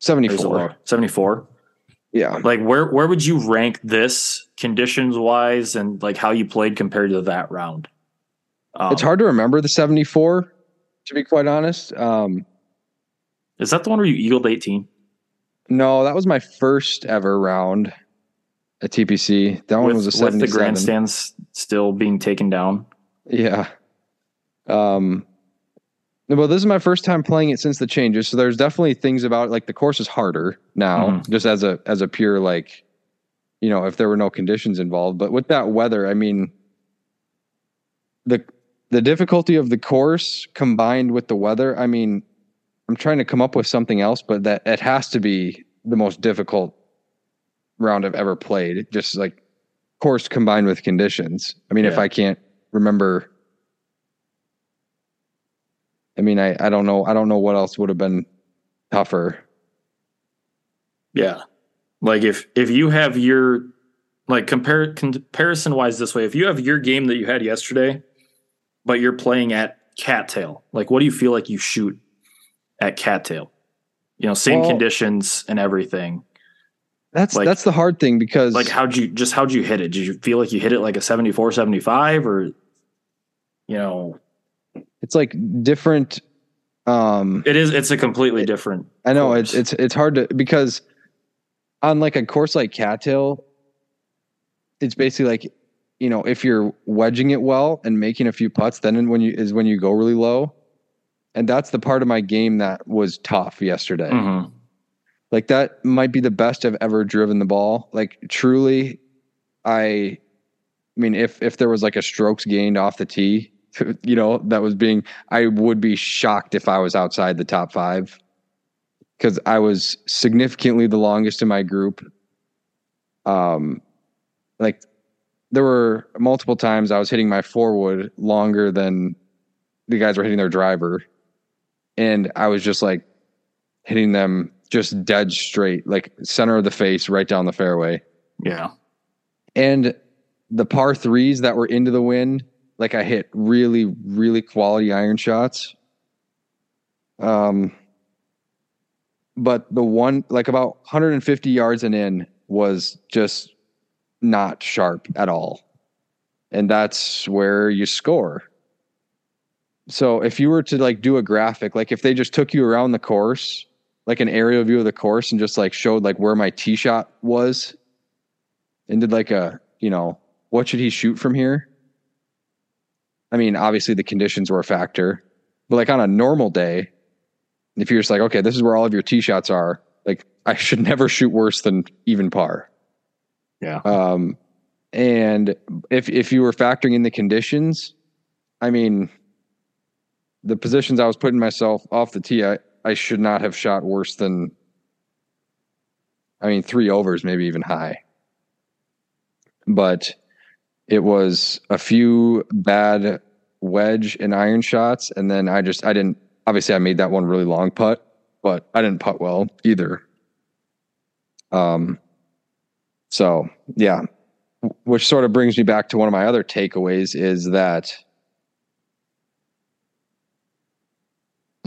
Seventy Or is it four. lower? 74? Yeah. Like where where would you rank this conditions wise and like how you played compared to that round? Um, it's hard to remember the 74 to be quite honest um Is that the one where you eagled 18? no that was my first ever round at tpc that one with, was a with the grandstands still being taken down. yeah um well this is my first time playing it since the changes so there's definitely things about it like the course is harder now Mhm. just as a as a pure like you know if there were no conditions involved but with that weather i mean the the difficulty of the course combined with the weather i mean i'm trying to come up with something else but that it has to be the most difficult round i've ever played just like course combined with conditions i mean if i can't remember i mean i i don't know i don't know what else would have been tougher Yeah. Like if if you have your like compare comparison wise this way, if you have your game that you had yesterday, but you're playing at cattail, like what do you feel like you shoot at cattail? You know, same Well- conditions and everything. That's Like- that's the hard thing because Like how'd you just how'd you hit it? Did you feel like you hit it like a 74, 75 or you know, it's like different um it is it's a completely different I know course. it's it's it's hard to because on like a course like cattail, it's basically like you know if you're wedging it well and making a few putts, then when you is when you go really low, and that's the part of my game that was tough yesterday. Mhm. Like that might be the best I've ever driven the ball. Like truly, I, I mean, if if there was like a strokes gained off the tee, (laughs) you know, that was being, I would be shocked if I was outside the top five because I was significantly the longest in my group. Um, like there were multiple times I was hitting my four wood longer than the guys were hitting their driver, and I was just like hitting them just dead straight, like center of the face, right down the fairway. Yeah. And the par threes that were into the wind, like I hit really, really quality iron shots. Um, but the one, like about 150 yards and in, was just not sharp at all. and that's where you score. So if you were to like do a graphic, like if they just took you around the course, like an aerial view of the course and just like showed like where my tee shot was and did like a, you know, what should he shoot from here? I mean, obviously the conditions were a factor, but like on a normal day, if you're just like, okay, this is where all of your tee shots are, like I should never shoot worse than even par. Yeah. Um, and if if you were factoring in the conditions, I mean, the positions I was putting myself off the tee, I, I should not have shot worse than. I mean, three overs, maybe even high. But it was a few bad wedge and iron shots, and then I just I didn't. Obviously, I made that one really long putt, but I didn't putt well either. Um. So yeah, which sort of brings me back to one of my other takeaways is that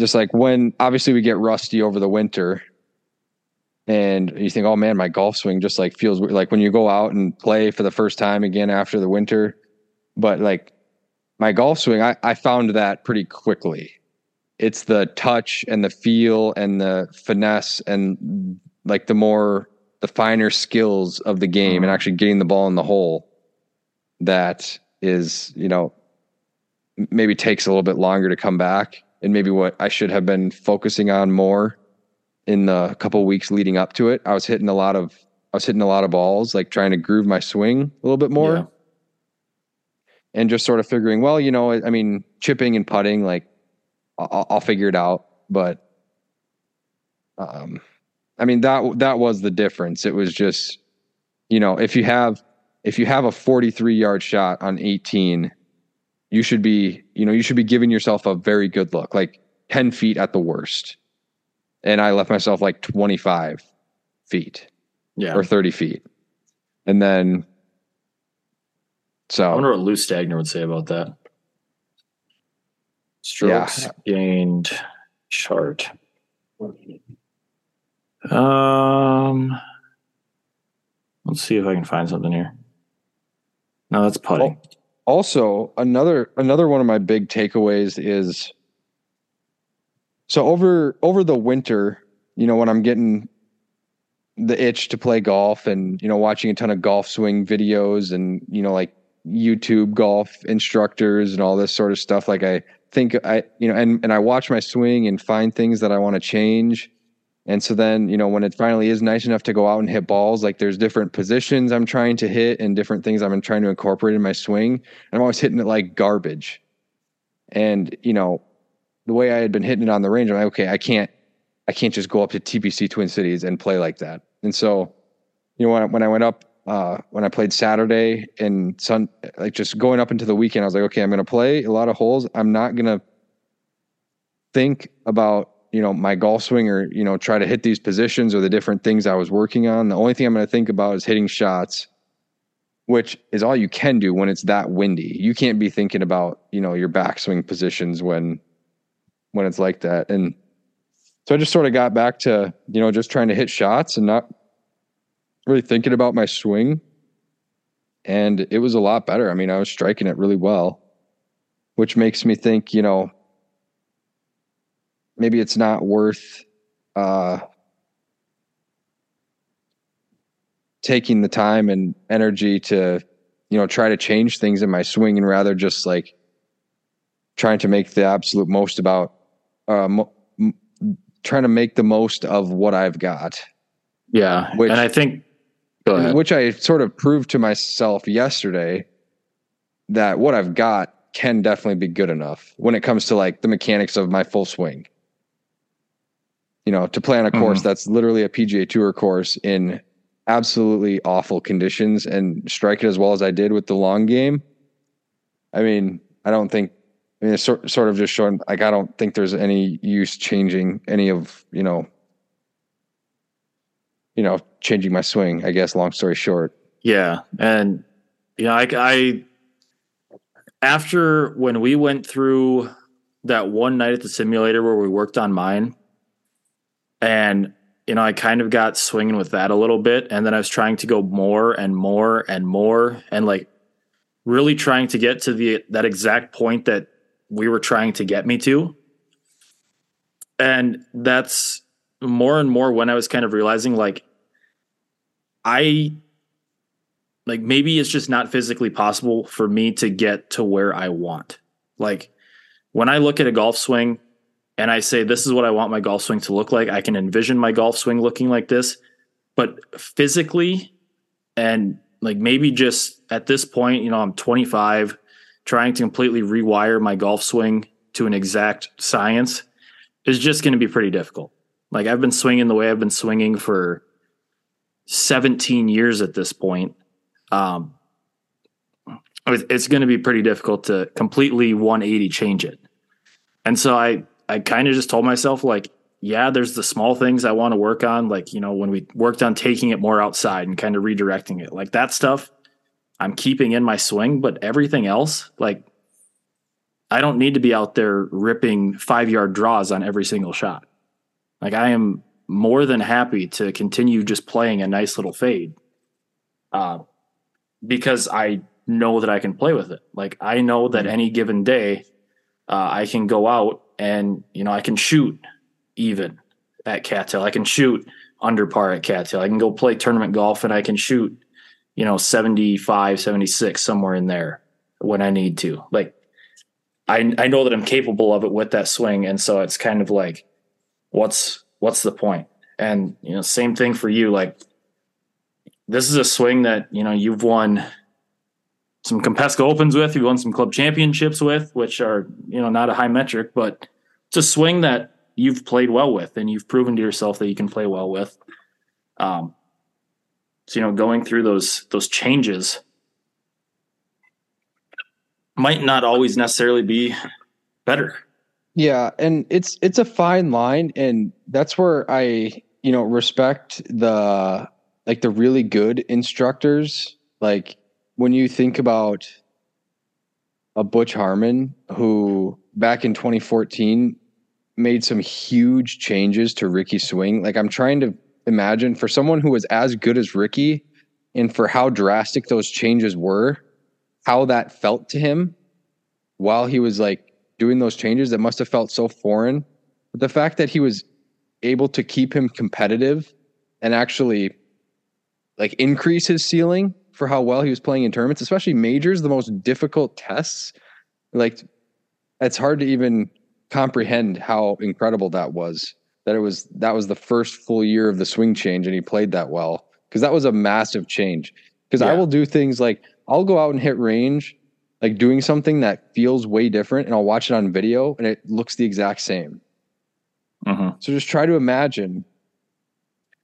just like when obviously we get rusty over the winter and you think oh man my golf swing just like feels weird. like when you go out and play for the first time again after the winter but like my golf swing I, I found that pretty quickly it's the touch and the feel and the finesse and like the more the finer skills of the game mm-hmm. and actually getting the ball in the hole that is, you know, maybe takes a little bit longer to come back and maybe what I should have been focusing on more in the couple weeks leading up to it. I was hitting a lot of I was hitting a lot of balls, like trying to groove my swing a little bit more. Yeah. And just sort of figuring, well, you know, I mean, chipping and putting, like I'll, I'll figure it out. But um, I mean that that was the difference. It was just, you know, if you have if you have a 43 yard shot on 18, you should be, you know, you should be giving yourself a very good look, like 10 feet at the worst. And I left myself like 25 feet, yeah, or 30 feet, and then so I wonder what Lou Stagner would say about that. Strokes yeah. gained chart. Um, let's see if I can find something here. No, that's putting. Also, another another one of my big takeaways is so over over the winter, you know, when I'm getting the itch to play golf and you know watching a ton of golf swing videos and you know like YouTube golf instructors and all this sort of stuff like I think I you know and and I watch my swing and find things that I want to change and so then, you know, when it finally is nice enough to go out and hit balls, like there's different positions I'm trying to hit and different things I'm trying to incorporate in my swing. And I'm always hitting it like garbage. And, you know, the way I had been hitting it on the range, I'm like, okay, I can't, I can't just go up to TPC Twin Cities and play like that. And so, you know, when I, when I went up, uh, when I played Saturday and Sun, like just going up into the weekend, I was like, okay, I'm going to play a lot of holes. I'm not going to think about you know my golf swing or you know try to hit these positions or the different things I was working on. The only thing I'm going to think about is hitting shots, which is all you can do when it's that windy. You can't be thinking about you know your backswing positions when when it's like that. And so I just sort of got back to you know just trying to hit shots and not really thinking about my swing. And it was a lot better. I mean, I was striking it really well, which makes me think, you know, maybe it's not worth uh, taking the time and energy to you know try to change things in my swing and rather just like trying to make the absolute most about uh, mo- m- trying to make the most of what I've got. Yeah, which, and I think which I sort of proved to myself yesterday that what I've got can definitely be good enough when it comes to like the mechanics of my full swing you know, to play on a course mm-hmm. that's literally a PGA Tour course in absolutely awful conditions and strike it as well as I did with the long game. I mean, I don't think. I mean, it's sort sort of just showing. Like, I don't think there's any use changing any of you know, you know, changing my swing. I guess. Long story short. Yeah, and you know, I, I after when we went through that one night at the simulator where we worked on mine, and, you know, I kind of got swinging with that a little bit. And then I was trying to go more and more and more. And like, really trying to get to the that exact point that we were trying to get me to. And that's more and more when I was kind of realizing like I like maybe it's just not physically possible for me to get to where I want. Like when I look at a golf swing and I say this is what I want my golf swing to look like, I can envision my golf swing looking like this, but physically and like maybe just at this point, you know, I'm 25 trying to completely rewire my golf swing to an exact science is just going to be pretty difficult. Like I've been swinging the way I've been swinging for 17 years at this point. Um, it's going to be pretty difficult to completely 180 change it. And so I, I kind of just told myself like, yeah, there's the small things I want to work on. Like, you know, when we worked on taking it more outside and kind of redirecting it, like that stuff I'm keeping in my swing, but everything else, like I don't need to be out there ripping five yard draws on every single shot. Like I am more than happy to continue just playing a nice little fade. Uh, because I know that I can play with it. Like I know that mm-hmm. any given day, uh, I can go out and you know I can shoot even at cattail. I can shoot under par at cattail. I can go play tournament golf and I can shoot, you know, 75, 76 somewhere in there when I need to. Like I I know that I'm capable of it with that swing, and so it's kind of like, what's what's the point? And you know, same thing for you. Like this is a swing that you know you've won some Compesco Opens with, you've won some club championships with, which are you know not a high metric, but it's a swing that you've played well with, and you've proven to yourself that you can play well with. Um, so you know, going through those those changes might not always necessarily be better. Yeah, and it's it's a fine line and that's where I, you know, respect the like the really good instructors. Like when you think about a Butch Harmon who back in 2014 made some huge changes to Ricky's swing. Like I'm trying to imagine for someone who was as good as Ricky and for how drastic those changes were, how that felt to him while he was like doing those changes that must have felt so foreign. But the fact that he was able to keep him competitive and actually like increase his ceiling for how well he was playing in tournaments, especially majors, the most difficult tests. Like it's hard to even comprehend how incredible that was. That it was that was the first full year of the swing change and he played that well because that was a massive change. Because yeah. I will do things like I'll go out and hit range, like doing something that feels way different, and I'll watch it on video and it looks the exact same. Uh-huh. So just try to imagine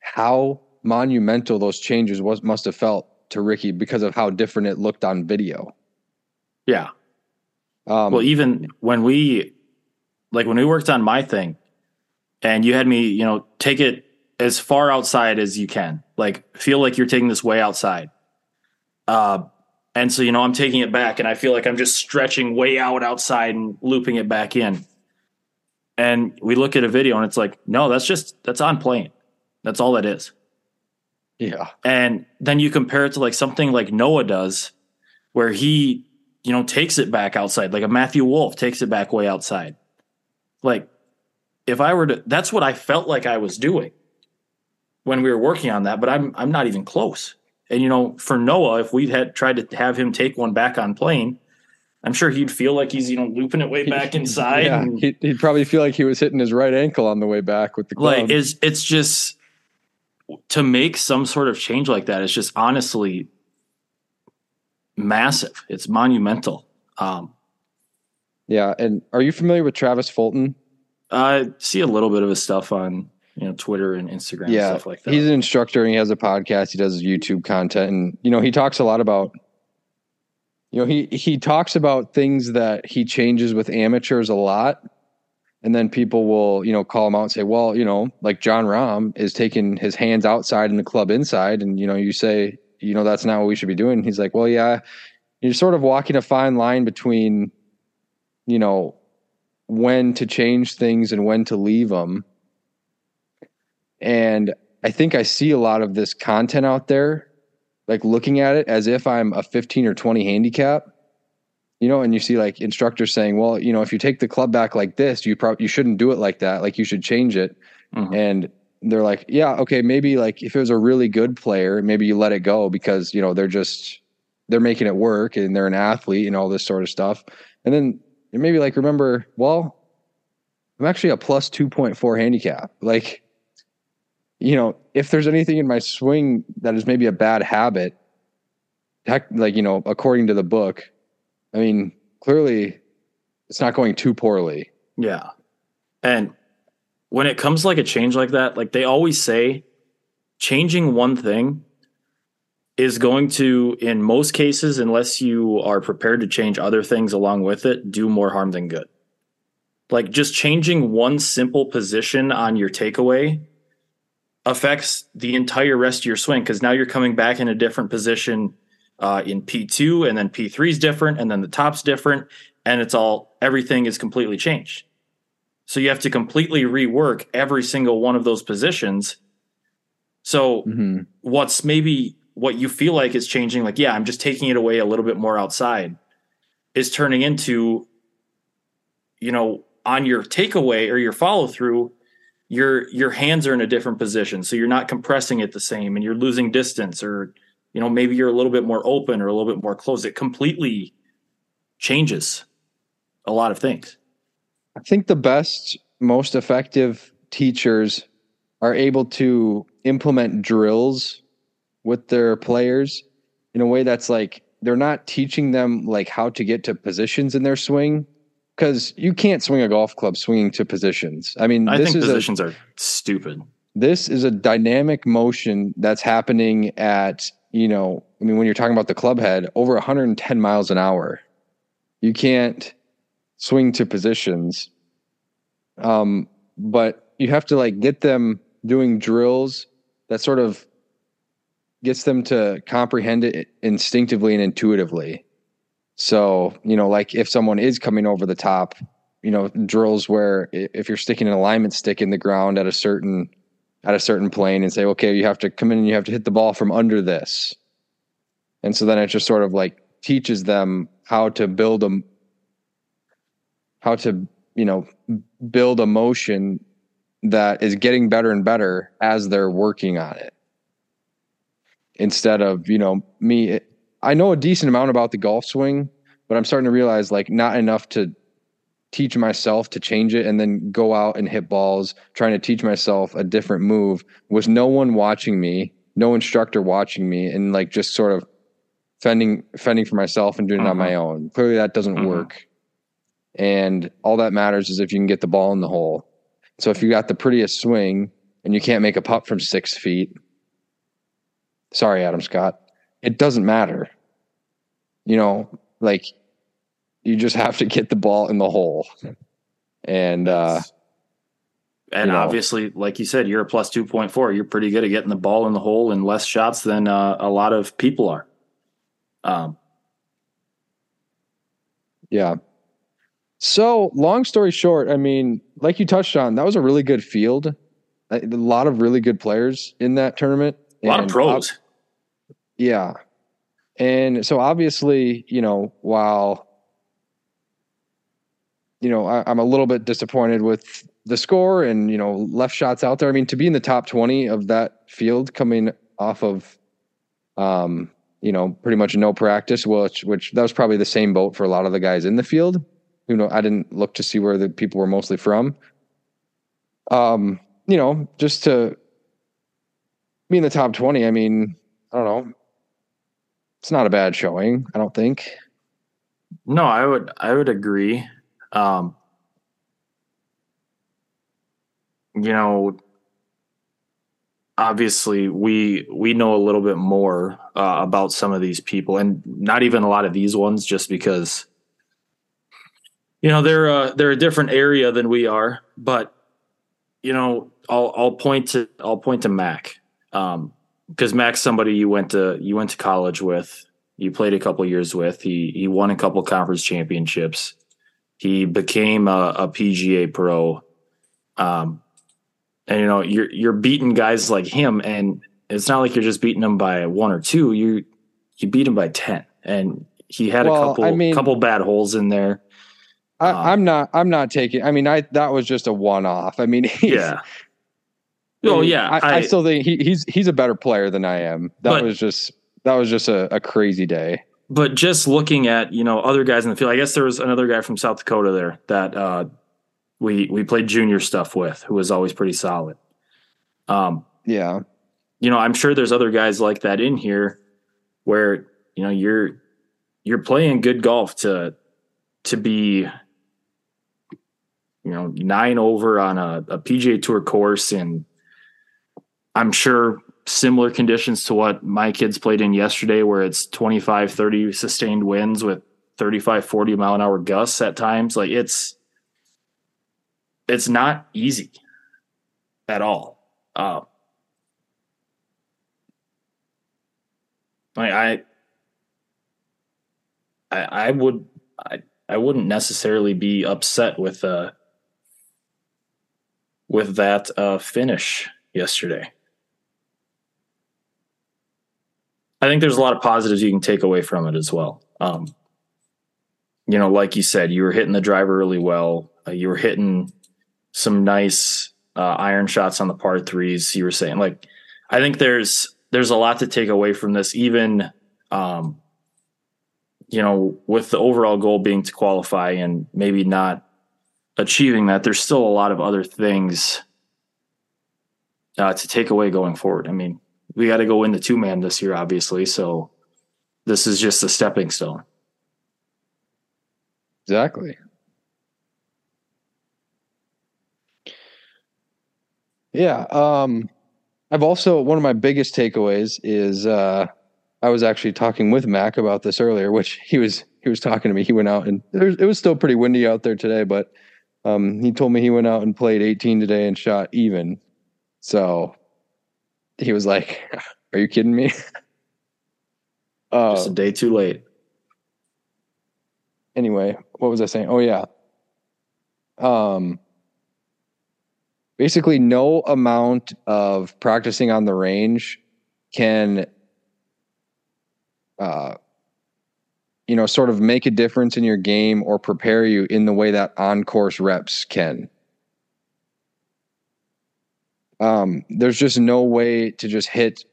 how monumental those changes was must have felt to Ricky because of how different it looked on video. Yeah. Um, well, even when we, like when we worked on my thing, and you had me, you know, take it as far outside as you can. Like feel like you're taking this way outside. Uh, and so, you know, I'm taking it back and I feel like I'm just stretching way out outside and looping it back in. And we look at a video and it's like, no, that's just, that's on plane. That's all that is. Yeah. And then you compare it to like something like Noah does, where he, you know, takes it back outside, like a Matthew Wolff takes it back way outside. Like, if I were to, that's what I felt like I was doing when we were working on that, but I'm I'm not even close. And you know, for Noah, if we had tried to have him take one back on plane, I'm sure he'd feel like he's you know looping it way back (laughs) inside. yeah, and, he'd, he'd, probably feel like he was hitting his right ankle on the way back with the club. Like it's it's just to make some sort of change like that. It's just honestly massive. It's monumental. Um, yeah, and are you familiar with Travis Fulton? I see a little bit of his stuff on you know Twitter and Instagram yeah, and stuff like that. He's an instructor and he has a podcast. He does YouTube content and you know he talks a lot about you know he he talks about things that he changes with amateurs a lot. And then people will, you know, call him out and say, well, you know, like Jon Rahm is taking his hands outside and the club inside. And, you know, you say, you know, that's not what we should be doing. He's like, well, yeah, you're sort of walking a fine line between, you know, when to change things and when to leave them. And I think I see a lot of this content out there like looking at it as if I'm a 15 or 20 handicap, you know, and you see like instructors saying, well, you know, if you take the club back like this, you probably you shouldn't do it like that. Like you should change it. Mhm. And they're like, yeah, okay, maybe like if it was a really good player, maybe you let it go because, you know, they're just they're making it work and they're an athlete and all this sort of stuff. And then maybe like remember, well, I'm actually a plus 2.4 handicap. Like, you know, if there's anything in my swing that is maybe a bad habit, heck, like, you know, according to the book, I mean, clearly it's not going too poorly. Yeah. And when it comes like a change like that, like they always say, changing one thing is going to, in most cases, unless you are prepared to change other things along with it, do more harm than good. Like just changing one simple position on your takeaway affects the entire rest of your swing because now you're coming back in a different position uh, in P2 and then P3 is different and then the top's different and it's all everything is completely changed. So you have to completely rework every single one of those positions. So Mm-hmm. what's maybe what you feel like is changing, like, yeah, I'm just taking it away a little bit more outside, is turning into, you know, on your takeaway or your follow through, your your hands are in a different position. So you're not compressing it the same and you're losing distance, or you know, maybe you're a little bit more open or a little bit more closed. It completely changes a lot of things. I think the best, most effective teachers are able to implement drills with their players in a way that's like they're not teaching them like how to get to positions in their swing because you can't swing a golf club swinging to positions. I mean, I this think is a, positions are stupid. this is a dynamic motion that's happening at you know i mean when you're talking about the club head over 110 miles an hour you can't swing to positions um but you have to like get them doing drills that sort of gets them to comprehend it instinctively and intuitively so you know like if someone is coming over the top you know drills where if you're sticking an alignment stick in the ground at a certain at a certain plane and say, okay, you have to come in and you have to hit the ball from under this. And so then it just sort of like teaches them how to build a, how to, you know, build a motion that is getting better and better as they're working on it. Instead of, you know, me, I know a decent amount about the golf swing, but I'm starting to realize like not enough to teach myself to change it and then go out and hit balls, trying to teach myself a different move with no one watching me, no instructor watching me, and like just sort of fending fending for myself and doing it on my own. Clearly that doesn't Mhm. work. And all that matters is if you can get the ball in the hole. So if you got the prettiest swing and you can't make a putt from six feet, sorry, Adam Scott, it doesn't matter. You know, like you just have to get the ball in the hole. And uh And you know. obviously, like you said, you're a plus 2.4. You're pretty good at getting the ball in the hole in less shots than uh, a lot of people are. Um, Yeah. So, long story short, I mean, like you touched on, that was a really good field. A lot of really good players in that tournament. A lot of And pros. ob- yeah. And so, obviously, you know, while, you know, I, I'm a little bit disappointed with the score and, you know, left shots out there. I mean, to be in the top 20 of that field coming off of, um, you know, pretty much no practice, which, which that was probably the same boat for a lot of the guys in the field. You know, I didn't look to see where the people were mostly from. Um, you know, just to be in the top 20, I mean, I don't know. It's not a bad showing, I don't think. No, I would I would agree. Um, you know, obviously we we know a little bit more uh, about some of these people, and not even a lot of these ones, just because you know they're uh, they're a different area than we are. But you know, I'll I'll point to I'll point to Mac um, because Max, somebody you went to you went to college with you played a couple years with. He he won a couple conference championships. He became a, a PGA pro. Um, and you know you're you're beating guys like him, and it's not like you're just beating him by one or two. You you beat him by ten, and he had Well, a couple I mean- couple bad holes in there. I, Um, I'm not. I'm not taking. I mean, I that was just a one-off. I mean, (laughs) Yeah. I Oh yeah, I, I, still think he, he's he's a better player than I am. That But- was just that was just a, a crazy day. but just looking at you know other guys in the field, I guess there was another guy from South Dakota there that uh, we we played junior stuff with, who was always pretty solid. Um, Yeah, you know, I'm sure there's other guys like that in here where you know you're you're playing good golf to to be you know nine over on a, a PGA Tour course, and I'm sure similar conditions to what my kids played in yesterday, where it's 25, 30 sustained winds with 35, 40 mile an hour gusts at times. Like it's it's not easy at all. Uh, I, I, I, would, I, I wouldn't necessarily be upset with, uh, with that uh, finish yesterday. I think there's a lot of positives you can take away from it as well. Um, you know, like you said, you were hitting the driver really well. Uh, you were hitting some nice uh, iron shots on the par threes. You were saying, like, I think there's there's a lot to take away from this. Even, um, you know, with the overall goal being to qualify and maybe not achieving that, there's still a lot of other things uh, to take away going forward. I mean, we got to go in the two man this year, obviously. So this is just a stepping stone. exactly. Yeah. Um, I've also one of my biggest takeaways is uh, I was actually talking with Mac about this earlier, which he was he was talking to me. He went out and it was still pretty windy out there today, but um, he told me he went out and played 18 today and shot even. So he was like, "Are you kidding me?" uh, (laughs) Just a day too late. anyway, what was I saying? Oh yeah. Um basically no amount of practicing on the range can uh you know sort of make a difference in your game or prepare you in the way that on course reps can. Um there's just no way to just hit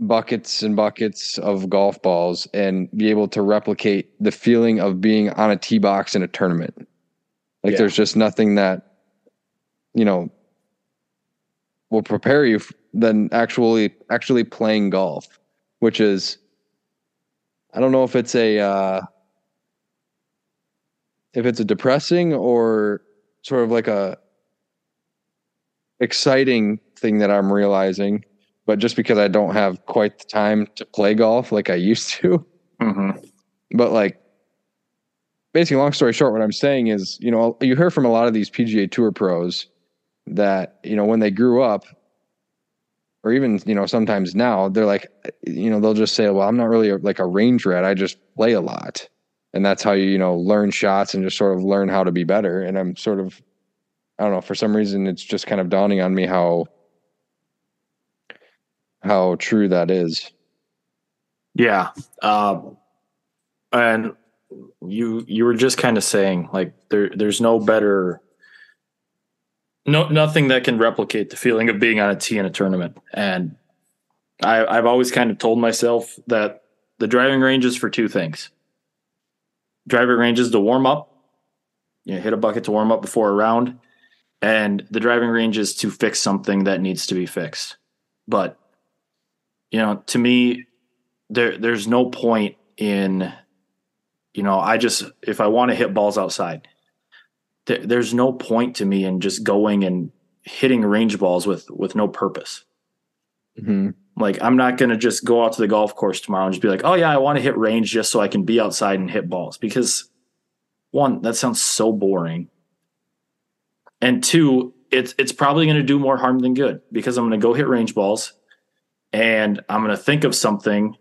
buckets and buckets of golf balls and be able to replicate the feeling of being on a tee box in a tournament. Like Yeah. there's just nothing that you know will prepare you f- than actually actually playing golf, which is I don't know if it's a uh if it's a depressing or sort of like a exciting thing that I'm realizing but just because I don't have quite the time to play golf like I used to. Mm-hmm. But like, basically, long story short, what I'm saying is, you know, you hear from a lot of these PGA Tour pros that you know when they grew up, or even you know sometimes now, they're like, you know, they'll just say, "Well, I'm not really a, like a range rat. I just play a lot." And that's how you, you know, learn shots and just sort of learn how to be better. And I'm sort of, I don't know, for some reason, it's just kind of dawning on me how how true that is. Yeah. Um, and you you were just kind of saying like there there's no better no nothing that can replicate the feeling of being on a tee in a tournament. And I I've always kind of told myself that the driving range is for two things. Driving range is to warm up. You know, hit a bucket to warm up before a round. And the driving range is to fix something that needs to be fixed. But you know, to me, there there's no point in you know i just if i want to hit balls outside there, there's no point to me in just going and hitting range balls with with no purpose. Mm-hmm. like i'm not going to just go out to the golf course tomorrow and just be like oh yeah i want to hit range just so i can be outside and hit balls. Because one that sounds so boring. And two it's it's probably going to do more harm than good because i'm going to go hit range balls and i'm going to think of something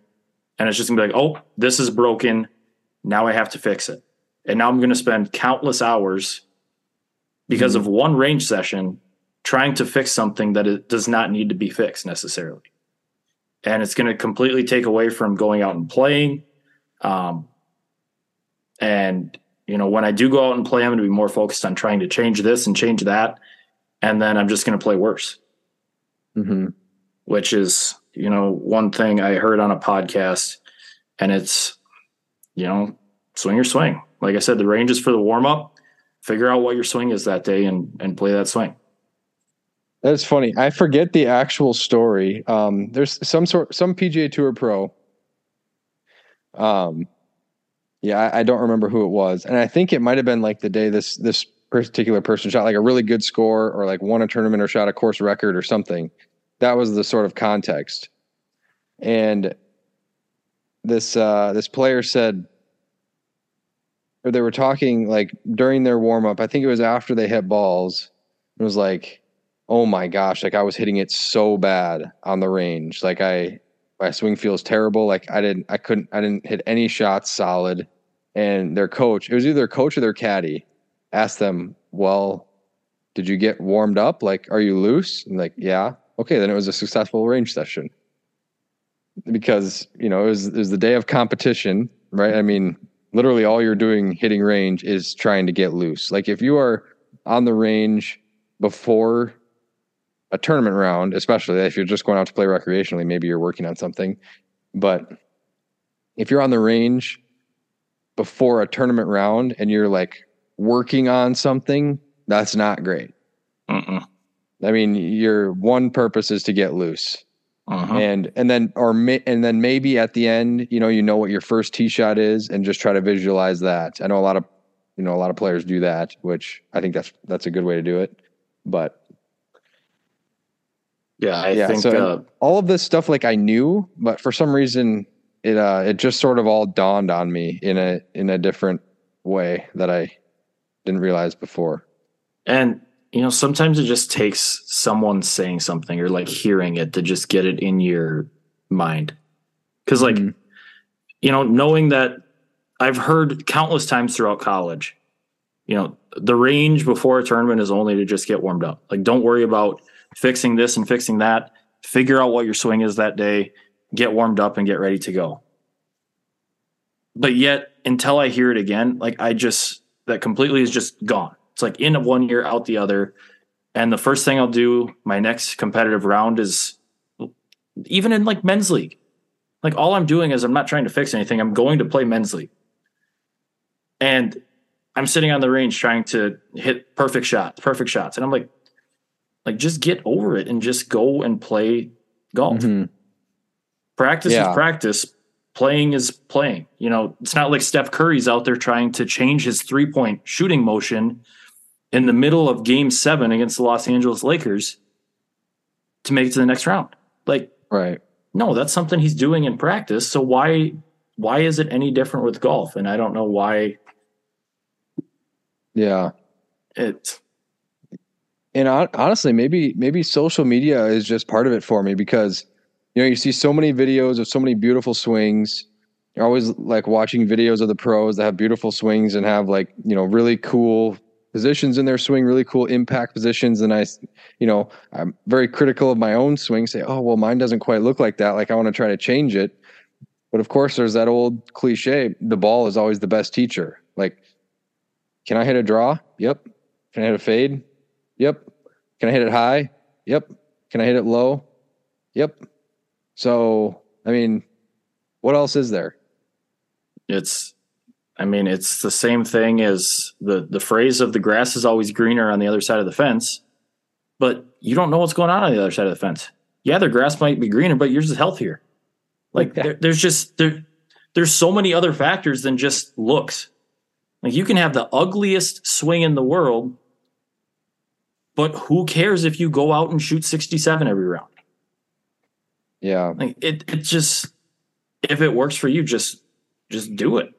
and it's just going to be like oh this is broken now i have to fix it and now i'm going to spend countless hours because of one range session trying to fix something that it does not need to be fixed necessarily and it's going to completely take away from going out and playing. Um, and you know, when I do go out and play, I'm going to be more focused on trying to change this and change that, and then I'm just going to play worse. Mm-hmm. Which is, you know, one thing I heard on a podcast, and it's, you know, swing your swing. Like I said, the range is for the warm up. Figure out what your swing is that day and and play that swing. That's funny. I forget the actual story. Um, there's some sort, some PGA Tour pro. Um, yeah, I, I, don't remember who it was, and I think it might have been like the day this this particular person shot like a really good score, or like won a tournament, or shot a course record, or something. That was the sort of context. And this uh, this player said, or they were talking like during their warm up. I think it was after they hit balls. It was like oh my gosh, like I was hitting it so bad on the range. Like I my swing feels terrible. Like I didn't I couldn't I didn't hit any shots solid. And their coach, it was either their coach or their caddy, asked them, Well, did you get warmed up? Like, are you loose? And like, yeah. Okay, then it was a successful range session. Because, you know, it was it was the day of competition, right? I mean, literally all you're doing hitting range is trying to get loose. Like if you are on the range before a tournament round, especially if you're just going out to play recreationally, maybe you're working on something. But if you're on the range before a tournament round and you're like working on something, that's not great. I mean, your one purpose is to get loose. Uh-huh. And and then or may, and then maybe at the end, you know, you know what your first tee shot is, and just try to visualize that. I know a lot of you know a lot of players do that, which I think that's that's a good way to do it. But yeah, I yeah, think so uh, all of this stuff like I knew, but for some reason it uh it just sort of all dawned on me in a in a different way that I didn't realize before. And you know, sometimes it just takes someone saying something or like hearing it to just get it in your mind. Cuz like mm-hmm. you know, knowing that I've heard countless times throughout college, you know, the range before a tournament is only to just get warmed up. Like don't worry about fixing this and fixing that. Figure out what your swing is that day, get warmed up and get ready to go. But yet, until I hear it again, like I just, that completely is just gone. It's like in one year, out the other. And the first thing I'll do, my next competitive round is even in like men's league. Like all I'm doing is I'm not trying to fix anything. I'm going to play men's league. And I'm sitting on the range trying to hit perfect shots, perfect shots. And I'm like, like just get over it and just go and play golf. Mm-hmm. Practice yeah. is practice. Playing is playing. You know, it's not like Steph Curry's out there trying to change his three point shooting motion in the middle of game seven against the Los Angeles Lakers to make it to the next round. Like, right. No, that's something he's doing in practice. So why why is it any different with golf? And I don't know why. Yeah. It and honestly, maybe maybe social media is just part of it for me because you know you see so many videos of so many beautiful swings. You're always like watching videos of the pros that have beautiful swings and have like you know really cool positions in their swing, really cool impact positions. And I, you know, I'm very critical of my own swing. Say, oh well, mine doesn't quite look like that. Like I want to try to change it. But of course, there's that old cliche: the ball is always the best teacher. Like, can I hit a draw? Yep. Can I hit a fade? Yep. Can I hit it high? Yep. Can I hit it low? Yep. So, I mean, what else is there? It's I mean, it's the same thing as the the phrase of the grass is always greener on the other side of the fence, but you don't know what's going on on the other side of the fence. Yeah, their grass might be greener, but yours is healthier. Like there, there's just there there's so many other factors than just looks. Like you can have the ugliest swing in the world but who cares if you go out and shoot 67 every round? Yeah. Like it it just if it works for you, just just do it.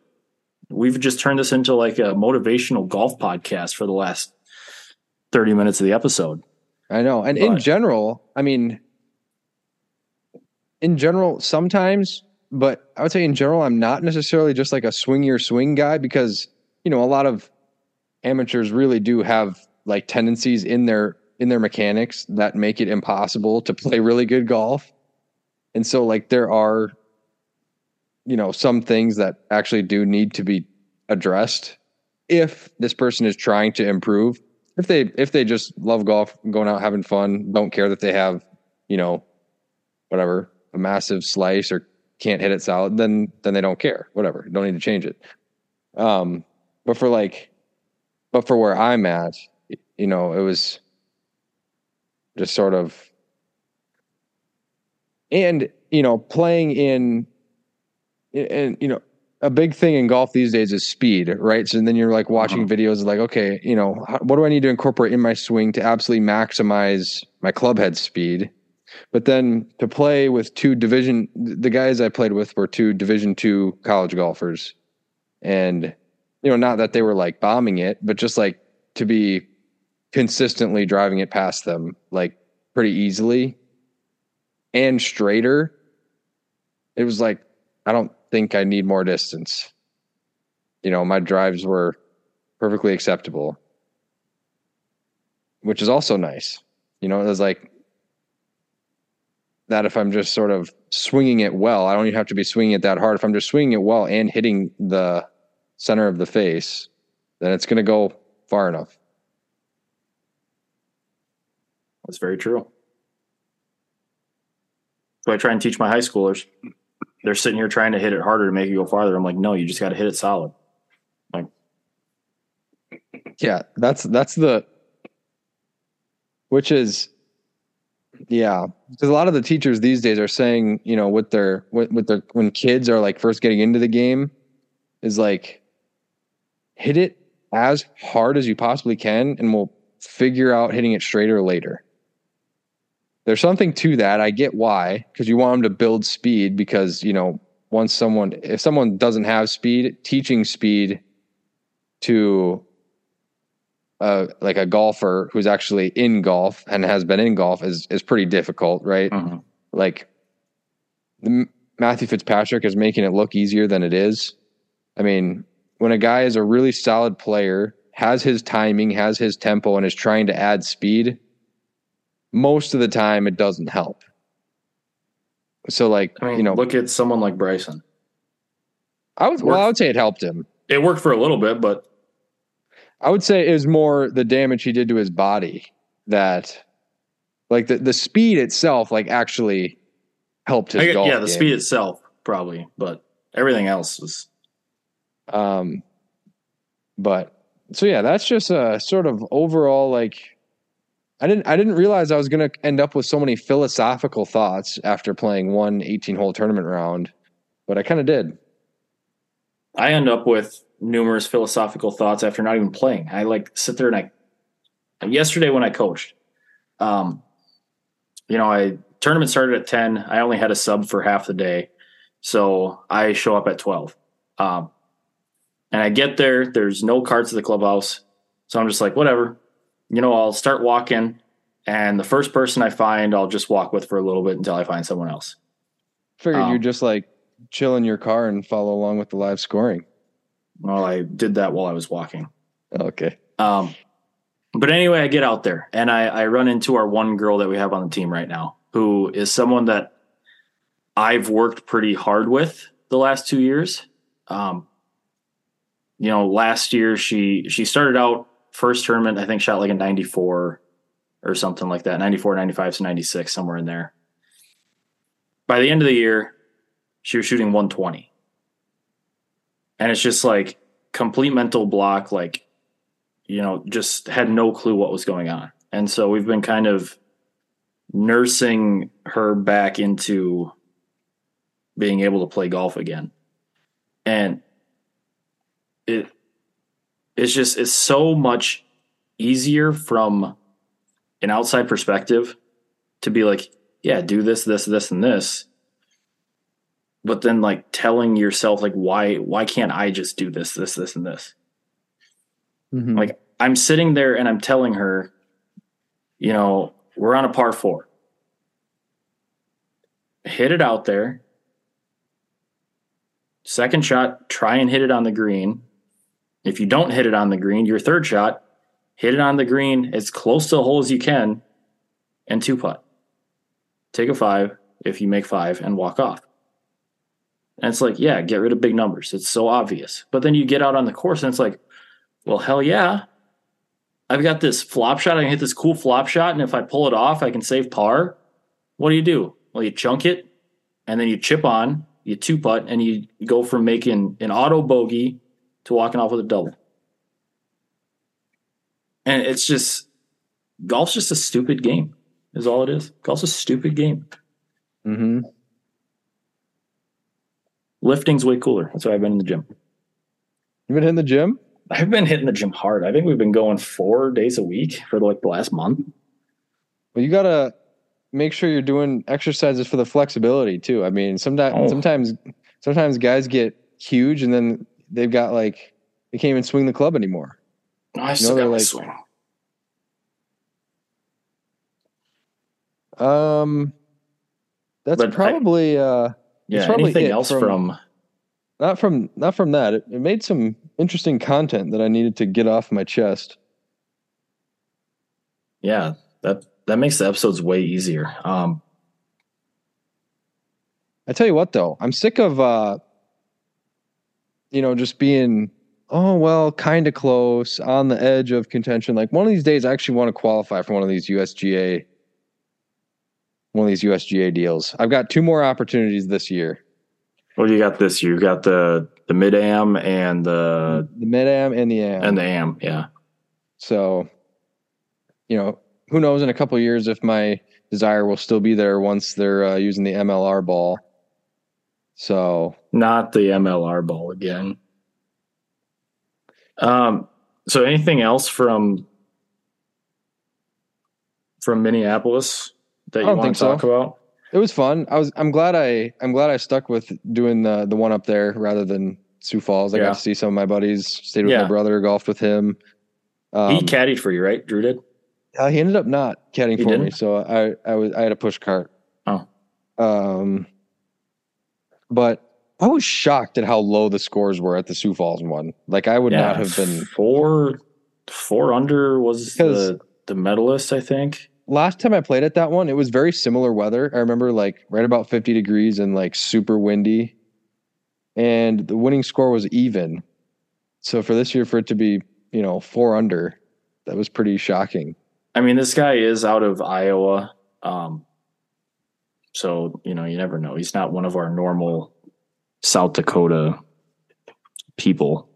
We've just turned this into like a motivational golf podcast for the last 30 minutes of the episode. I know. And but, in general, I mean in general, sometimes, but I would say in general, I'm not necessarily just like a swing your swing guy because, you know, a lot of amateurs really do have like tendencies in their in their mechanics that make it impossible to play really good golf. and so like there are you know some things that actually do need to be addressed. If this person is trying to improve if they if they just love golf going out having fun don't care that they have you know whatever a massive slice or can't hit it solid then then they don't care whatever don't need to change it. Um but for like but for where i'm at you know it was just sort of and you know playing in and you know a big thing in golf these days is speed right? So then you're like watching Uh-huh. videos like okay you know what do i need to incorporate in my swing to absolutely maximize my club head speed? But then to play with two division the guys i played with were two division two college golfers. And you know not that they were like bombing it but just like to be consistently driving it past them like pretty easily and straighter it was like i don't think i need more distance you know my drives were perfectly acceptable which is also nice you know it was like that if i'm just sort of swinging it well i don't even have to be swinging it that hard if i'm just swinging it well and hitting the center of the face then it's going to go far enough That's very true. So I try and teach my high schoolers. They're sitting here trying to hit it harder to make it go farther. I'm like, no, you just got to hit it solid. Like, yeah, that's that's the which is yeah, because a lot of the teachers these days are saying, you know, with their with, with their when kids are like first getting into the game is like hit it as hard as you possibly can and we'll figure out hitting it straighter later. There's something to that. I get why, because you want them to build speed because, you know, once someone if someone doesn't have speed, teaching speed to uh, like a golfer who's actually in golf and has been in golf is is pretty difficult, right? Mhm. Like the, Matthew Fitzpatrick is making it look easier than it is. I mean, when a guy is a really solid player, has his timing, has his tempo, and is trying to add speed, most of the time it doesn't help. So, like I mean, you know, look at someone like Bryson. I would well, I would say it helped him. It worked for a little bit, but I would say it was more the damage he did to his body that, like the the speed itself, like actually helped his golf. yeah, the game. speed itself probably, but everything else was Um, but so yeah, that's just a sort of overall like. I didn't. I didn't realize I was going to end up with so many philosophical thoughts after playing one 18 hole tournament round, but I kind of did. I end up with numerous philosophical thoughts after not even playing. I like sit there and I yesterday when I coached, um, you know, I tournament started at 10. I only had a sub for half the day. So I show up at 12. Um, and I get there, there's no carts at the clubhouse. So I'm just like, whatever, you know, I'll start walking and the first person I find, I'll just walk with for a little bit until I find someone else. Figured Um, you'd just like chill in your car and follow along with the live scoring. Well, I did that while I was walking. Okay. Um, but anyway, I get out there and I, I run into our one girl that we have on the team right now, who is someone that I've worked pretty hard with the last two years. Um, you know, last year she she started out first tournament, I think shot like a 94 or something like that, 94, 95 to 96, somewhere in there. By the end of the year, she was shooting 120. And it's just like complete mental block, like you know, just had no clue what was going on. And so we've been kind of nursing her back into being able to play golf again. And it it's just it's so much easier from an outside perspective to be like, yeah, do this, this, this, and this. But then like telling yourself like why why can't I just do this, this, this, and this? Mhm. Like I'm sitting there and I'm telling her, you know, we're on a par four. Hit it out there. Second shot, try and hit it on the green. If you don't hit it on the green, your third shot, hit it on the green as close to the hole as you can and two putt. Take a five, if you make five and walk off. And it's like, yeah, get rid of big numbers. It's so obvious. But then you get out on the course and it's like, well, hell yeah. I've got this flop shot. I can hit this cool flop shot. And if I pull it off, I can save par. What do you do? Well, you chunk it and then you chip on, you two putt, and you go from making an auto bogey to walking off with a double. And it's just, golf's just a stupid game, is all it is. Golf's a stupid game. Mm-hmm. Lifting's way cooler. That's why I've been in the gym. You've been hitting the gym? I've been hitting the gym hard. I think we've been going four days a week for like the last month. Well, you gotta make sure you're doing exercises for the flexibility too. I mean, sometimes Oh. sometimes sometimes guys get huge and then they've got like they can't even swing the club anymore. No, I still they're got like- swing. Um, that's But I- probably uh Yeah. probably Anything else from- from, not from not from that. It, it made some interesting content that I needed to get off my chest. yeah, that that makes the episodes way easier. Um I tell you what though, I'm sick of uh you know just being oh well kind of close on the edge of contention. Like one of these days I actually want to qualify for one of these USGA one of these USGA deals. I've got two more opportunities this year. what do you got this year? You got the the mid am and the The mid am and the am. and the am, yeah. So, you know, who knows in a couple of years if my desire will still be there once they're uh, using the MLR ball. So, Not the MLR ball again. Um so anything else from from Minneapolis that you want to so. talk about? it was fun. I was I'm glad I I'm glad I stuck with doing the the one up there rather than Sioux Falls. I Yeah. got to see some of my buddies, stayed with Yeah. my brother, golfed with him. Um, he caddied for you, right? Drew did? uh, he ended up not caddying He for me, didn't? so I I was I had a push cart. Oh. Um, but I was shocked at how low the scores were at the Sioux Falls one. Like I would not have been. four four under was the the medalist, I think. Last time I played at that one, it was very similar weather. I remember like right about 50 degrees and like super windy. And the winning score was even. So for this year, for it to be, you know, four under, that was pretty shocking. I mean, this guy is out of Iowa. Um so, you know, you never know. He's not one of our normal South Dakota people.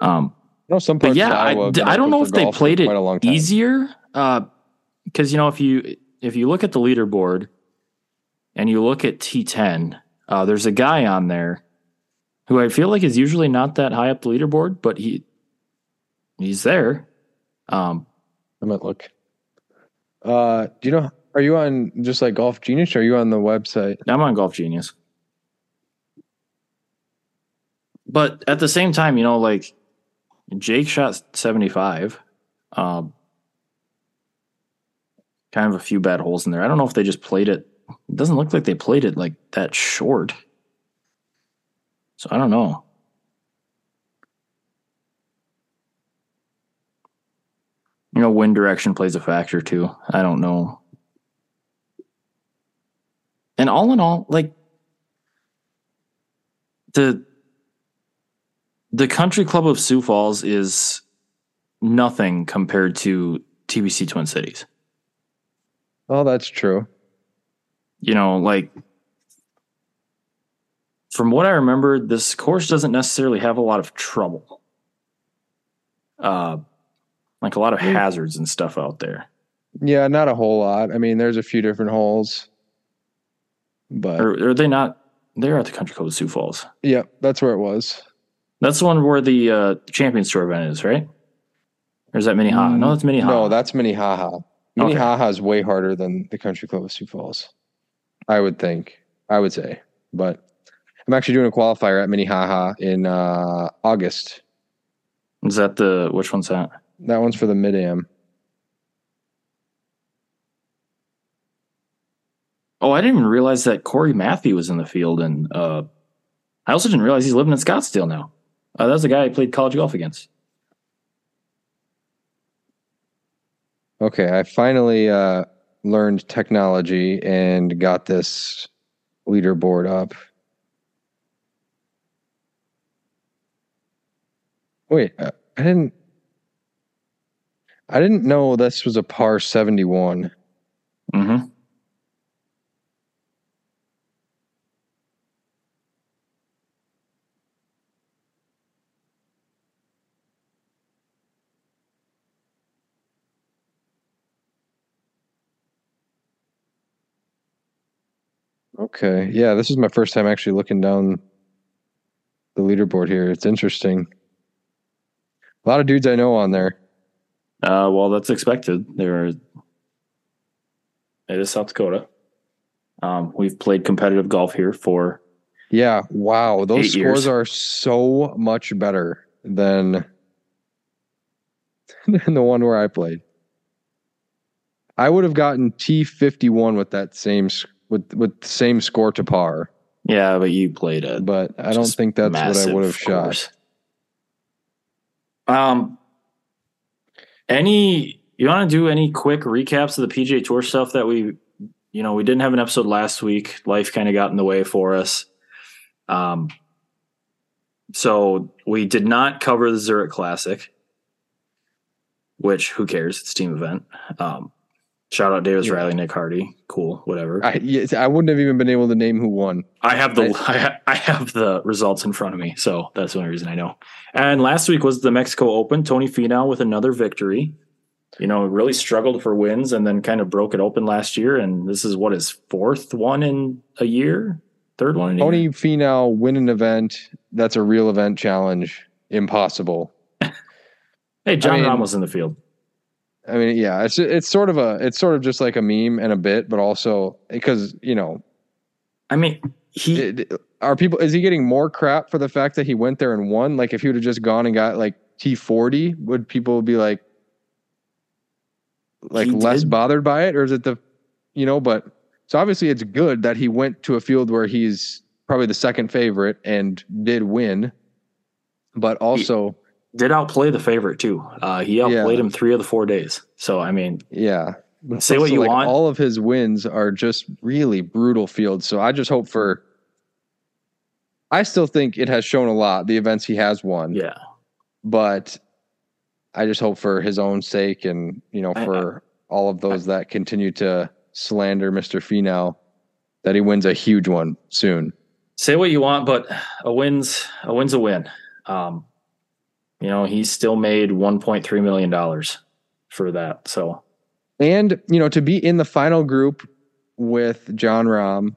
Um I know some parts yeah, of I, Iowa have d- I don't know if they played it quite a long time. easier. Uh, because you know, if you if you look at the leaderboard and you look at T10, uh, there's a guy on there who I feel like is usually not that high up the leaderboard, but he he's there. Um, I might look. Uh, do you know? Are you on just like Golf Genius? Or are you on the website? I'm on Golf Genius, but at the same time, you know, like Jake shot 75. Um, kind of a few bad holes in there. I don't know if they just played it. It doesn't look like they played it like that short. So I don't know. You know, wind direction plays a factor too. I don't know. And all in all, like the the country club of Sioux Falls is nothing compared to TPC Twin Cities. Oh, that's true. You know, like from what I remember, this course doesn't necessarily have a lot of trouble. Uh like a lot of hazards and stuff out there. Yeah, not a whole lot. I mean, there's a few different holes, but Or are they not they're at the country club of Sioux Falls. yeah, that's where it was. That's the one where the uh Champions Tour event is, right? Or is that Minnehaha? No, that's Minnehaha. No, that's Minnehaha. Minnehaha is way harder than the Country Club of Sioux Falls. I would think. I would say, but I'm actually doing a qualifier at Minnehaha in uh, August. Is that the which one's that? That one's for the mid am. Oh, I didn't even realize that Corey Matthew was in the field, and uh, I also didn't realize he's living in Scottsdale now. Uh, was the guy I played college golf against. Okay, I finally uh, learned technology and got this leaderboard up. Wait, uh, I didn't. I didn't know this was a par seventy-one. Mm-hmm. Okay, yeah, this is my first time actually looking down the leaderboard here. It's interesting. A lot of dudes I know on there. Uh, well, that's expected. There, are, it is South Dakota. Um, we've played competitive golf here for Yeah, wow, those scores years. are so much better than (laughs) than the one where I played. I would have gotten T fifty one with that same s- with with the same score to par, yeah, but you played it. but I don't think that's what I would have shot. Um, any you want to do any quick recaps of the PGA Tour stuff that we, you know, we didn't have an episode last week. Life kind of got in the way for us. Um, so we did not cover the Zurich Classic, which who cares? It's a team event. Um, shout out Davis Yeah. Riley, Nick Hardy, cool, whatever. I yes, I wouldn't have even been able to name who won. I have the I, (laughs) ha- I have the results in front of me, so that's the only reason I know. And last week was the Mexico Open. Tony Finau with another victory. You know, really struggled for wins and then kind of broke it open last year. And this is what his fourth one in a year, third one in a Tony year. Finau win an event that's a real event challenge. Impossible. (laughs) Hey, Jon I mean- Rahm was in the field. I mean, yeah, it's it's sort of a it's sort of just like a meme and a bit, but also because you know, I mean, he it, are people is he getting more crap for the fact that he went there and won? Like if he would have just gone and got like T forty, would people be like like less did. bothered by it, or is it the you know? But so obviously it's good that he went to a field where he's probably the second favorite and did win, but also did outplay the favorite too. Uh, he outplayed Yeah. him three of the four days. So I mean, Yeah. Say what So, you like, want. All of his wins are just really brutal fields. So I just hope for. I still think it has shown a lot, the events he has won. yeah, But I just hope for his own sake and, you know, I- for all of those that continue to slander Mr. Finau that he wins a huge one soon. say what you want, but a win's a win's a win. Um, you know, he still made one point three million dollars for that. So. And, you know, to be in the final group with Jon Rahm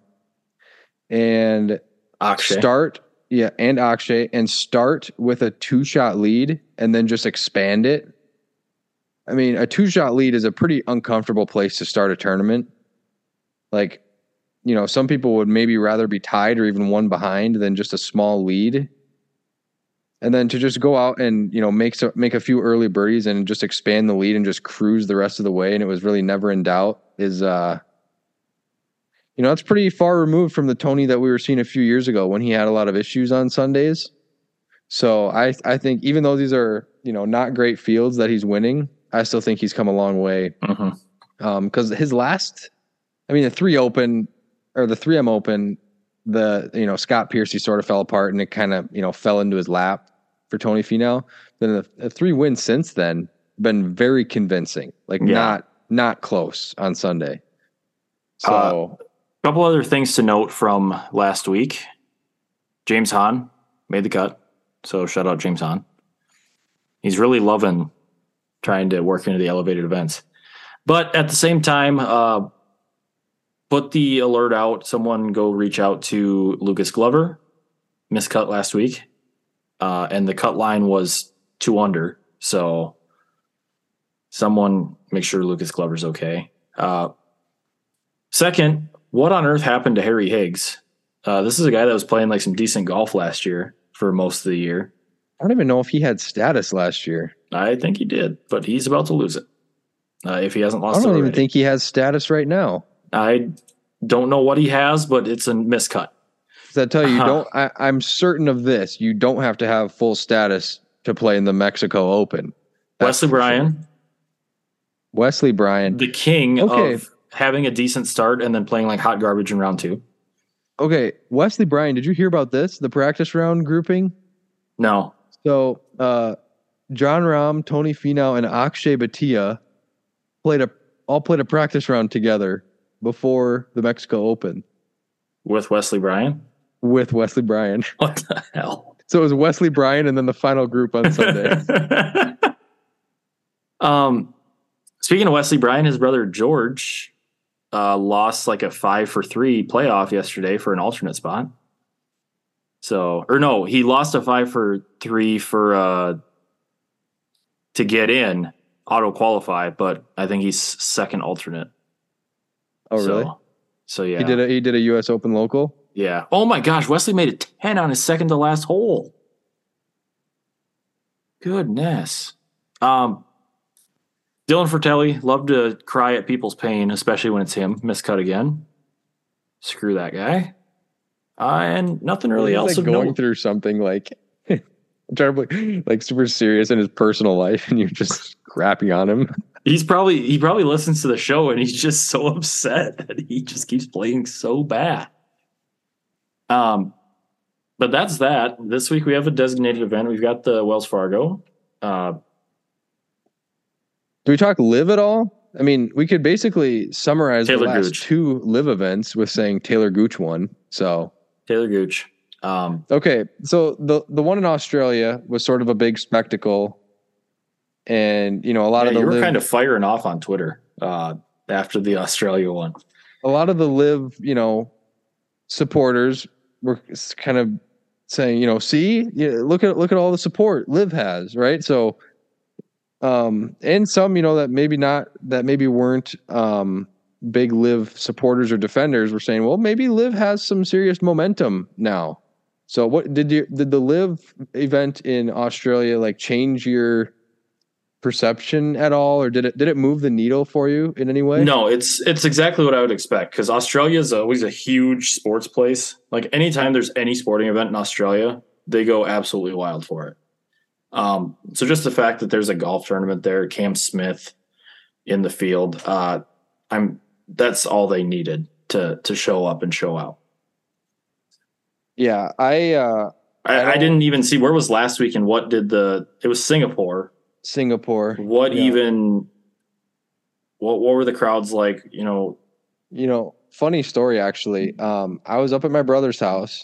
and Akshay, start yeah and akshay and start with a two shot lead and then just expand it. I mean a two shot lead is a pretty uncomfortable place to start a tournament. Like you know some people would maybe rather be tied or even one behind than just a small lead and then to just go out and you know make so, make a few early birdies and just expand the lead and just cruise the rest of the way and it was really never in doubt is uh you know, that's pretty far removed from the Tony that we were seeing a few years ago when he had a lot of issues on Sundays. So I I think even though these are, you know, not great fields that he's winning, I still think he's come a long way. Mhm. Um, because his last I mean the three open or the three M open, the you know, Scott Piercy sort of fell apart and it kind of, you know, fell into his lap for Tony Finau. Then the, the three wins since then been very convincing. Like Yeah. not not close on Sunday. So a couple other things to note from last week. James Hahn made the cut, so shout out James Hahn. He's really loving trying to work into the elevated events, but at the same time, uh, put the alert out. Someone go reach out to Lucas Glover, miscut last week, uh, and the cut line was two under. So someone make sure Lucas Glover's okay. Uh, second, what on earth happened to Harry Higgs? Uh, this is a guy that was playing like some decent golf last year for most of the year. I don't even know if he had status last year. I think he did, but he's about to lose it uh, if he hasn't lost I don't even think he has status right now. I don't know what he has, but it's a miscut. That tell you? You Uh-huh. don't. I, I'm certain of this. You don't have to have full status to play in the Mexico Open. That's Wesley for sure. Bryan, Wesley Bryan. the king Okay. of having a decent start and then playing like hot garbage in round two. Okay, Wesley Bryan, did you hear about this? The practice round grouping. No, So, uh, Jon Rahm, Tony Finau, and Akshay Bhatia played a all played a practice round together before the Mexico Open with Wesley Bryan. With Wesley Bryan. (laughs) What the hell? So it was Wesley Bryan and then the final group on Sunday. (laughs) um, speaking of Wesley Bryan, his brother George uh, lost like a five for three playoff yesterday for an alternate spot. So, or no, he lost a five for three for uh, to get in auto qualify, but I think he's second alternate. oh, really? So, so yeah, He did a he did a U.S. Open local. Yeah. Oh my gosh, Wesley made a 10 on his second to last hole. Goodness. Um Dylan Frittelli, love to cry at people's pain, especially when it's him. Miscut again. Screw that guy. Uh, and nothing really He's, else like going note. through something like (laughs) terribly, like super serious in his personal life, and you're just crapping on him. He's probably he probably listens to the show and he's just so (laughs) upset that he just keeps playing so bad. Um, but that's that. This week we have a designated event. We've got the Wells Fargo. Uh, Do we talk LIV at all? I mean, we could basically summarize Taylor the last Gooch. two LIV events with saying Taylor Gooch won. So Taylor Gooch. Um, okay, so the the one in Australia was sort of a big spectacle, and you know a lot yeah, of the you were live, kind of firing off on Twitter uh, after the Australia one. a lot of the LIV you know supporters were kind of saying you know see yeah, look at look at all the support LIV has right? So um and some you know that maybe not that maybe weren't um big LIV supporters or defenders were saying well maybe LIV has some serious momentum now. So what did you did the LIV event in australia like change your perception at all or did it did it move the needle for you in any way No, it's it's exactly what I would expect because Australia is always a huge sports place. Like anytime there's any sporting event in Australia, they go absolutely wild for it. Um, so just the fact that there's a golf tournament there, Cam Smith in the field, uh, I'm that's all they needed to to show up and show out. yeah i uh I I, I didn't even see where was last week and what did the it was Singapore. Singapore What Yeah. even what what were the crowds like? You know, You know, funny story actually. Um, I was up at my brother's house.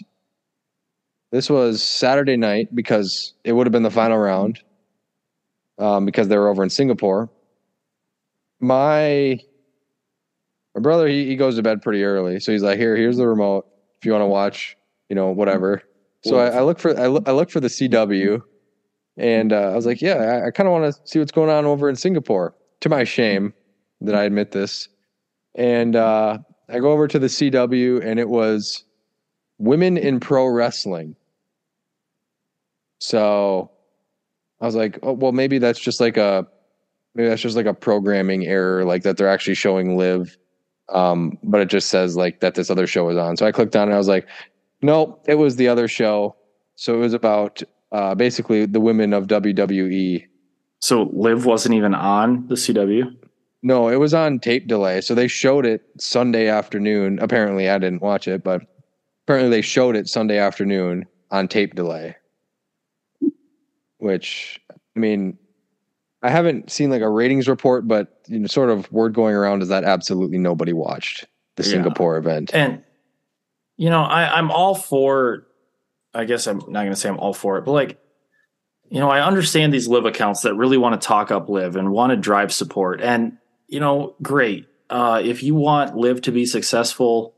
This was Saturday night because it would have been the final round. Um, because they were over in Singapore. My my brother he, he goes to bed pretty early, so he's like, "Here, here's the remote. If you want to watch, you know, whatever." So I, I look for I look, I look for the CW, and uh, I was like, "Yeah, I, I kind of want to see what's going on over in Singapore." To my shame, that I admit this, and uh, I go over to the CW, and it was women in pro wrestling. So I was like, oh, well, maybe that's just like a maybe that's just like a programming error, like that they're actually showing live. Um, but it just says like that this other show is on. So I clicked on it and I was like, nope, it was the other show. So it was about uh, basically the women of WWE. so LIV wasn't even on the CW. No, it was on tape delay. So they showed it Sunday afternoon. Apparently, I didn't watch it, but apparently they showed it Sunday afternoon on tape delay. Which, I mean, I haven't seen like a ratings report, but you know, sort of word going around is that absolutely nobody watched the Yeah. Singapore event. And you know, I, I'm all for. I guess I'm not going to say I'm all for it, but like, you know, I understand these LIV accounts that really want to talk up LIV and want to drive support, and you know, great. Uh, if you want LIV to be successful,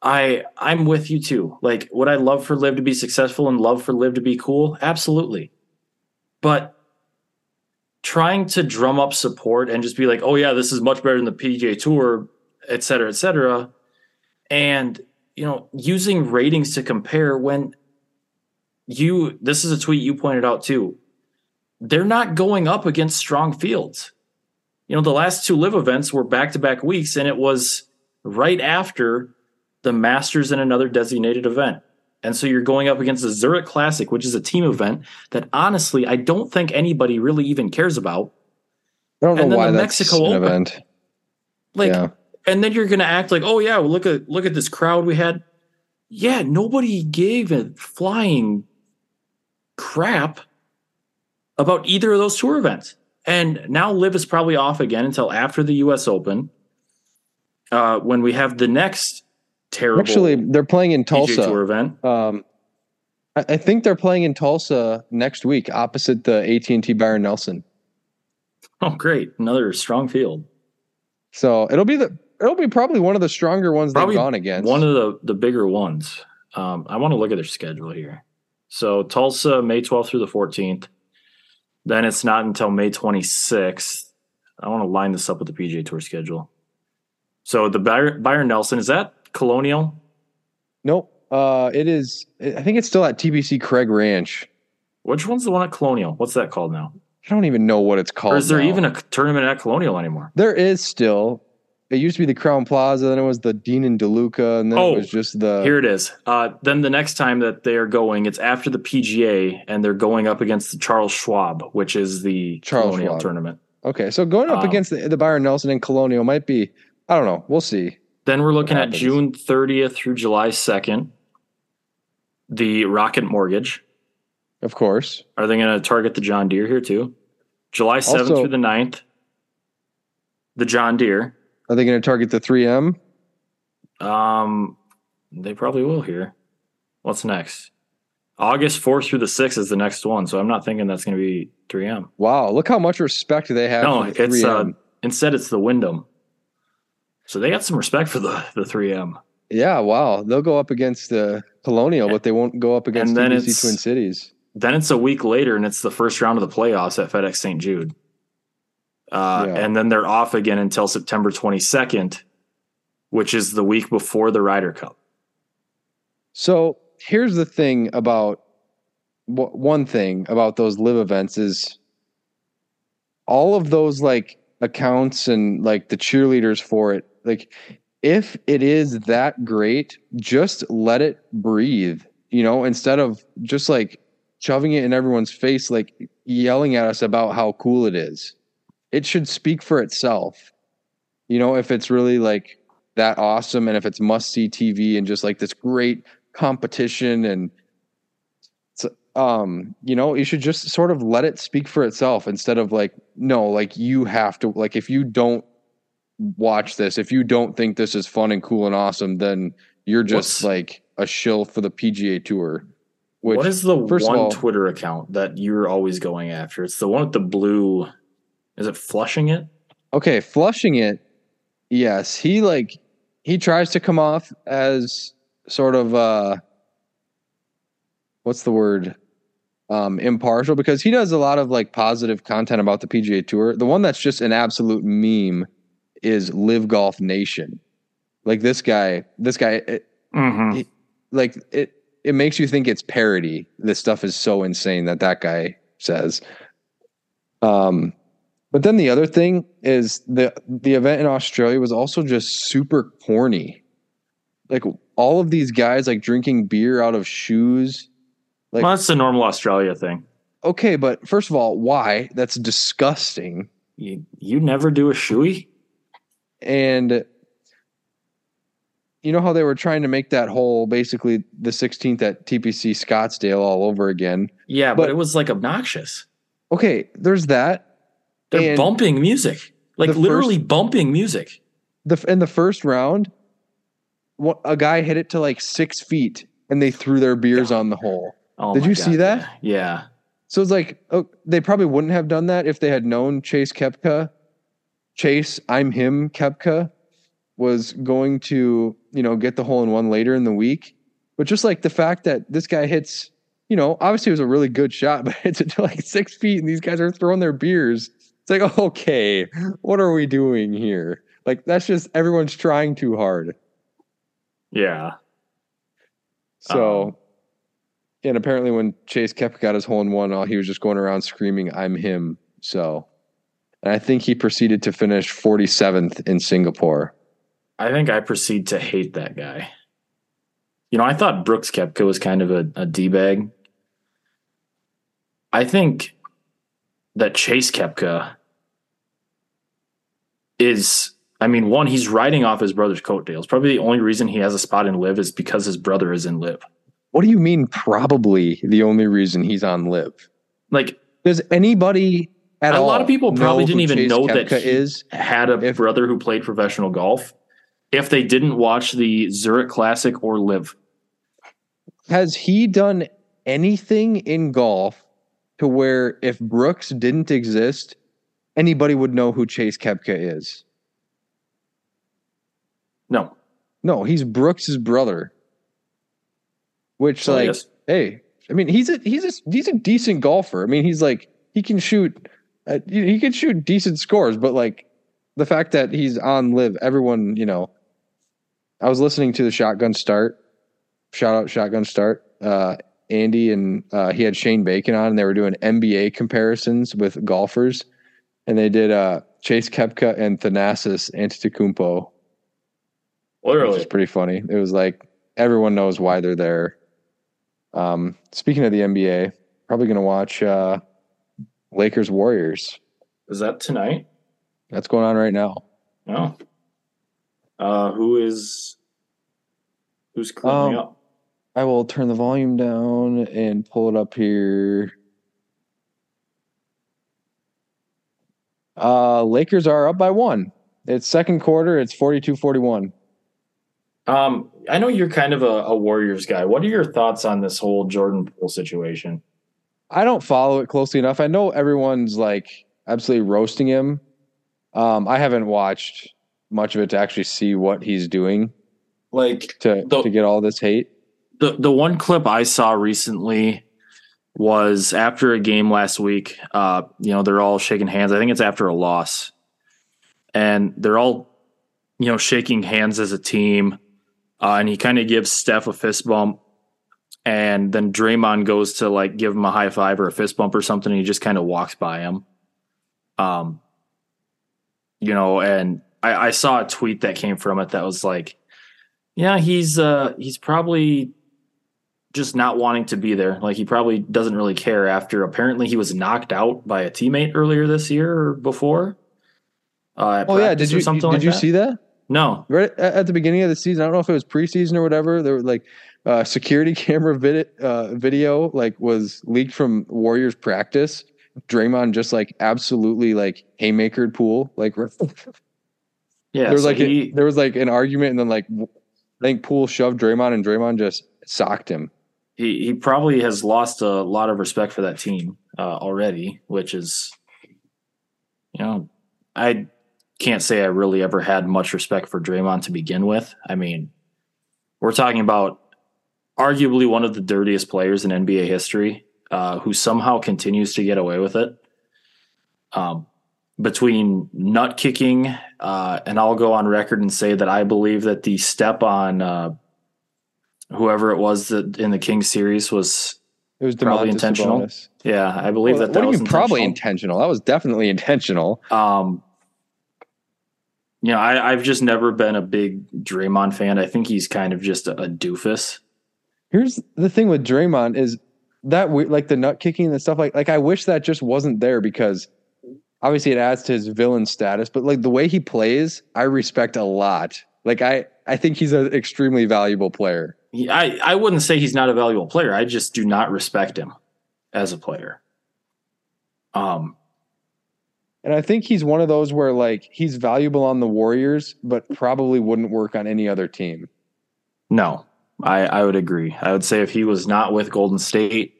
I I'm with you too. Like, would I love for LIV to be successful and love for LIV to be cool? Absolutely, but trying to drum up support and just be like, oh yeah, this is much better than the PGA Tour, et cetera, et cetera, and you know, using ratings to compare when you this is a tweet you pointed out too. They're not going up against strong fields. You know, the last two LIV events were back to back weeks, and it was right after the Masters and another designated event. And so you're going up against the Zurich Classic, which is a team event that honestly I don't think anybody really even cares about. I don't know and then why the that's Mexico an Open. event. Like yeah. and then you're going to act like, oh yeah, well, look at look at this crowd we had. Yeah, nobody gave a flying crap about either of those tour events. And now LIV is probably off again until after the U.S. Open, uh, when we have the next terrible Actually, they're playing in PGA Tour event. Um, I, I think they're playing in Tulsa next week, opposite the AT and T Byron Nelson. Oh, great! Another strong field. So it'll be the it'll be probably one of the stronger ones Probably they've gone against. One of the the bigger ones. Um, I want to look at their schedule here. So Tulsa, May 12th through the 14th. Then it's not until May 26th. I want to line this up with the PGA Tour schedule. So the Byron, Byron Nelson is that Colonial? nope. Uh, it is. I think it's still at TPC Craig Ranch. Which one's the one at Colonial? What's that called now? I don't even know what it's called. Or is there now. even a tournament at Colonial anymore? There is still. It used to be the Crowne Plaza, then it was the Dean and DeLuca, and then Oh, it was just the. Here it is. Uh, then the next time that they are going, it's after the PGA, and they're going up against the Charles Schwab, which is the Charles Colonial Schwab. tournament. Okay, so going up Um, against the, the Byron Nelson and Colonial might be. I don't know. We'll see. Then we're looking at? June 30th through July 2nd. The Rocket Mortgage. Of course. Are they going to target the John Deere here too? July 7th Also- through the 9th. The John Deere. Are they going to target the 3M? Um, they probably will here. What's next? August 4th through the 6th is the next one. So I'm not thinking that's going to be 3M. Wow, look how much respect they have. No, for the it's uh, 3M. instead it's the Wyndham. So they got some respect for the the 3M. yeah, wow. They'll go up against the Colonial, but they won't go up against And then TPC it's- Twin Cities. Then it's a week later, and it's the first round of the playoffs at FedEx St. Jude. Uh, Yeah. And then they're off again until September 22nd, which is the week before the Ryder Cup. So here's the thing about one thing about those LIV events is all of those like accounts and like the cheerleaders for it. Like, if it is that great, just let it breathe, you know, instead of just like shoving it in everyone's face, like yelling at us about how cool it is. It should speak for itself. You know, if it's really like that awesome and if it's must see TV and just like this great competition and um you know you should just sort of let it speak for itself instead of like no like you have to like if you don't watch this if you don't think this is fun and cool and awesome then you're just What's- like a shill for the PGA tour which what is the first one all- Twitter account that you're always going after? It's the one with the blue. Is it flushing it? okay flushing it yes. He like he tries to come off as sort of uh what's the word? Um impartial because he does a lot of like positive content about the PGA tour. The one that's just an absolute meme is LIV Golf Nation. Like this guy this guy it, Mm-hmm. like it it makes you think it's parody. This stuff is so insane that that guy says. Um but then the other thing is the the event in australia was also just super corny like all of these guys like drinking beer out of shoes like well, that's the normal Australia thing. okay but first of all why that's disgusting You you never do a shoey. and you know how they were trying to make that whole basically the 16th at TPC Scottsdale all over again Yeah, but, But- it was like obnoxious. okay there's that They're And bumping music, like literally bumping music. the in the first round, what, a guy hit it to like six feet, and they threw their beers on the hole. Oh Did you God, see that? Yeah. yeah. So it's like oh, they probably wouldn't have done that if they had known Chase Koepka, Chase I'm him Koepka, was going to you know get the hole in one later in the week. But just like the fact that this guy hits, you know, obviously it was a really good shot, (laughs) but it's to like six feet, and these guys are throwing their beers. It's like (laughs) okay, what are we doing here? Like that's just everyone's trying too hard. Yeah. So, Um, and apparently when Chase Koepka got his hole in one, all he was just going around screaming, "I'm him." So, and I think he proceeded to finish 47th in Singapore. I think I proceed to hate that guy. You know, I thought Brooks Koepka was kind of a, a D bag. I think that Chase Koepka is I mean, one, he's riding off his brother's coattails. Probably the only reason he has a spot in LIV is because his brother is in LIV. What do you mean? Probably the only reason he's on LIV. Like Does anybody at a all A lot of people probably didn't even Chase know that Koepka he is? had a If- brother who played professional golf. If they didn't watch the Zurich Classic or LIV, Has he done anything in golf to where if Brooks didn't exist, anybody would know who Chase Koepka is? no. No, he's Brooks's brother. Which, Oh, like, yes. hey, I mean, he's a he's a he's a decent golfer. I mean, he's like he can shoot, uh, he he can shoot decent scores, but like the fact that he's on LIV, everyone, you know. I was listening to the Shotgun Start. Shout out Shotgun Start. Uh, Andy and uh, he had Shane Bacon on, and they were doing NBA comparisons with golfers, and they did uh, Chase Koepka and Thanasis Antetokounmpo which Literally. is pretty funny. It was like everyone knows why they're there. Um, speaking of the NBA, probably going to watch uh, Lakers Warriors. Is that tonight? That's going on right now. No. Uh, who is who's currently Um, up? I will turn the volume down and pull it up here. Uh, Lakers are up by one. It's second quarter. It's 42 41. Um, I know you're kind of a, a Warriors guy. What are your thoughts on this whole Jordan Poole situation? I don't follow it closely enough. I know everyone's like absolutely roasting him. Um, I haven't watched much of it to actually see what he's doing Like to The- to get all this hate. the the one clip I saw recently was after a game last week. Uh, you know, they're all shaking hands. I think it's after a loss, and they're all, you know, shaking hands as a team. Uh, and he kind of gives Steph a fist bump, and then Draymond goes to like give him a high five or a fist bump or something. And he just kind of walks by him. Um, you know, and I, I saw a tweet that came from it that was like, yeah, he's uh he's probably just not wanting to be there. Like he probably doesn't really care after apparently he was knocked out by a teammate earlier this year or before. Uh, Oh yeah, did you did like you that? see that? No. Right at the beginning of the season, I don't know if it was preseason or whatever. There were like uh, security (laughs) camera vid- uh, video like was leaked from Warriors practice. Draymond just like absolutely like haymakered Poole. Like (laughs) yeah, there was so like a- there was like an argument, and then like I think Poole shoved Draymond, and Draymond just socked him. He he probably has lost a lot of respect for that team uh, already, which is, you know, I can't say I really ever had much respect for Draymond to begin with. I mean, we're talking about arguably one of the dirtiest players in NBA history, uh, who somehow continues to get away with it. Um, between nut kicking, uh, and I'll go on record and say that I believe that the step on uh, whoever it was that in the King series was It was Probably Domantas intentional. Sabonis. yeah, I believe Well, that that what was mean probably intentional. intentional? That was definitely intentional. Um, you know, I, I've just never been a big Draymond fan. I think he's kind of just a, a doofus. Here's the thing with Draymond is that we, like the nut kicking and stuff like like I wish that just wasn't there because obviously it adds to his villain status, but like the way he plays, I respect a lot. Like I I think he's an extremely valuable player. He, I I wouldn't say he's not a valuable player. I just do not respect him as a player. Um, And I think he's one of those where like he's valuable on the Warriors, but probably wouldn't work on any other team. no, I I would agree. I would say if he was not with Golden State,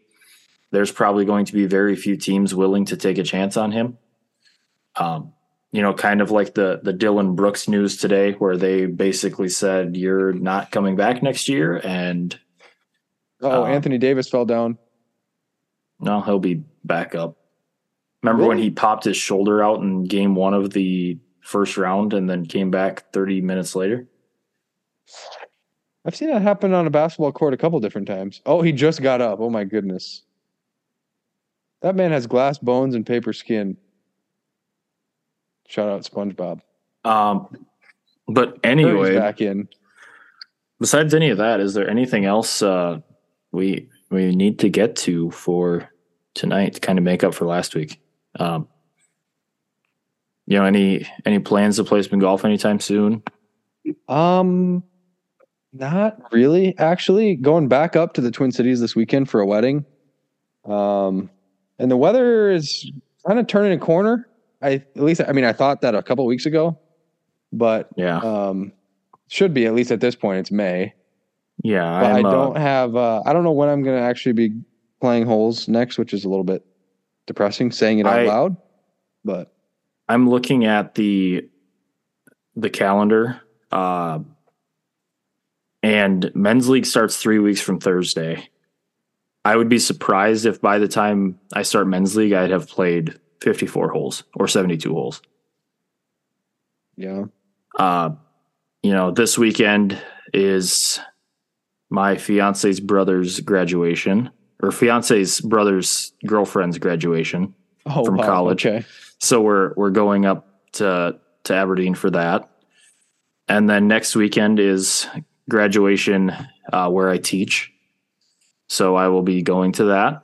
there's probably going to be very few teams willing to take a chance on him. Um, you know, kind of like the the Dillon Brooks news today, where they basically said you're not coming back next year, and Oh, Um, Anthony Davis fell down. no, he'll be back up. Remember when he popped his shoulder out in game one of the first round and then came back 30 minutes later? I've seen that happen on a basketball court a couple different times. Oh, he just got up. Oh my goodness. That man has glass bones and paper skin. Shout out SpongeBob. Um, but anyway, back in. besides any of that, is there anything else uh, we we need to get to for tonight to kind of make up for last week? Um, you know, any any plans to play some golf anytime soon? Um, not really. Actually, going back up to the Twin Cities this weekend for a wedding. Um, and the weather is kind of turning a corner. I at least I mean I thought that a couple weeks ago, but Yeah, um, should be at least at this point. It's May, yeah. but I'm, I uh, don't have. Uh, I don't know when I'm going to actually be playing holes next, which is a little bit depressing saying it out I- loud. But I'm looking at the the calendar, uh, and men's league starts three weeks from Thursday. I would be surprised if by the time I start men's league, I'd have played 54 holes or 72 holes. yeah, Uh, you know, this weekend is my fiance's brother's graduation or fiance's brother's girlfriend's graduation. oh, From college. Okay, So we're we're going up to to Aberdeen for that, and then next weekend is graduation uh, where I teach. So I will be going to that,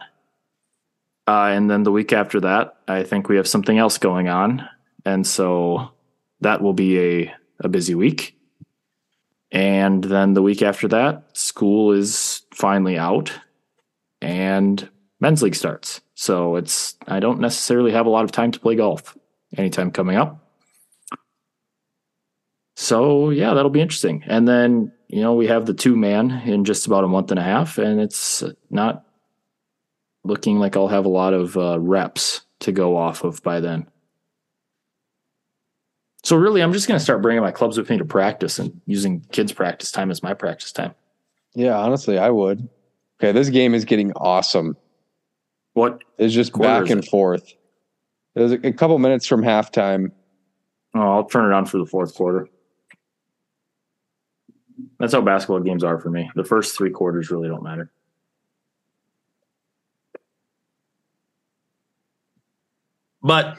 uh, and then the week after that, I think we have something else going on, and so that will be a a busy week. And then the week after that, school is finally out, and men's league starts. So it's I don't necessarily have a lot of time to play golf anytime coming up. So yeah, that'll be interesting. And then, you know, we have the two man in just about a month and a half, and it's not looking like I'll have a lot of uh, reps to go off of by then. So really, I'm just going to start bringing my clubs with me to practice and using kids' practice time as my practice time. yeah. Honestly, I would. Okay, this game is getting awesome. What? It's just back is and forth. There's a, a couple minutes from halftime. Oh, I'll turn it on for the fourth quarter. That's how basketball games are for me. The first three quarters really don't matter. But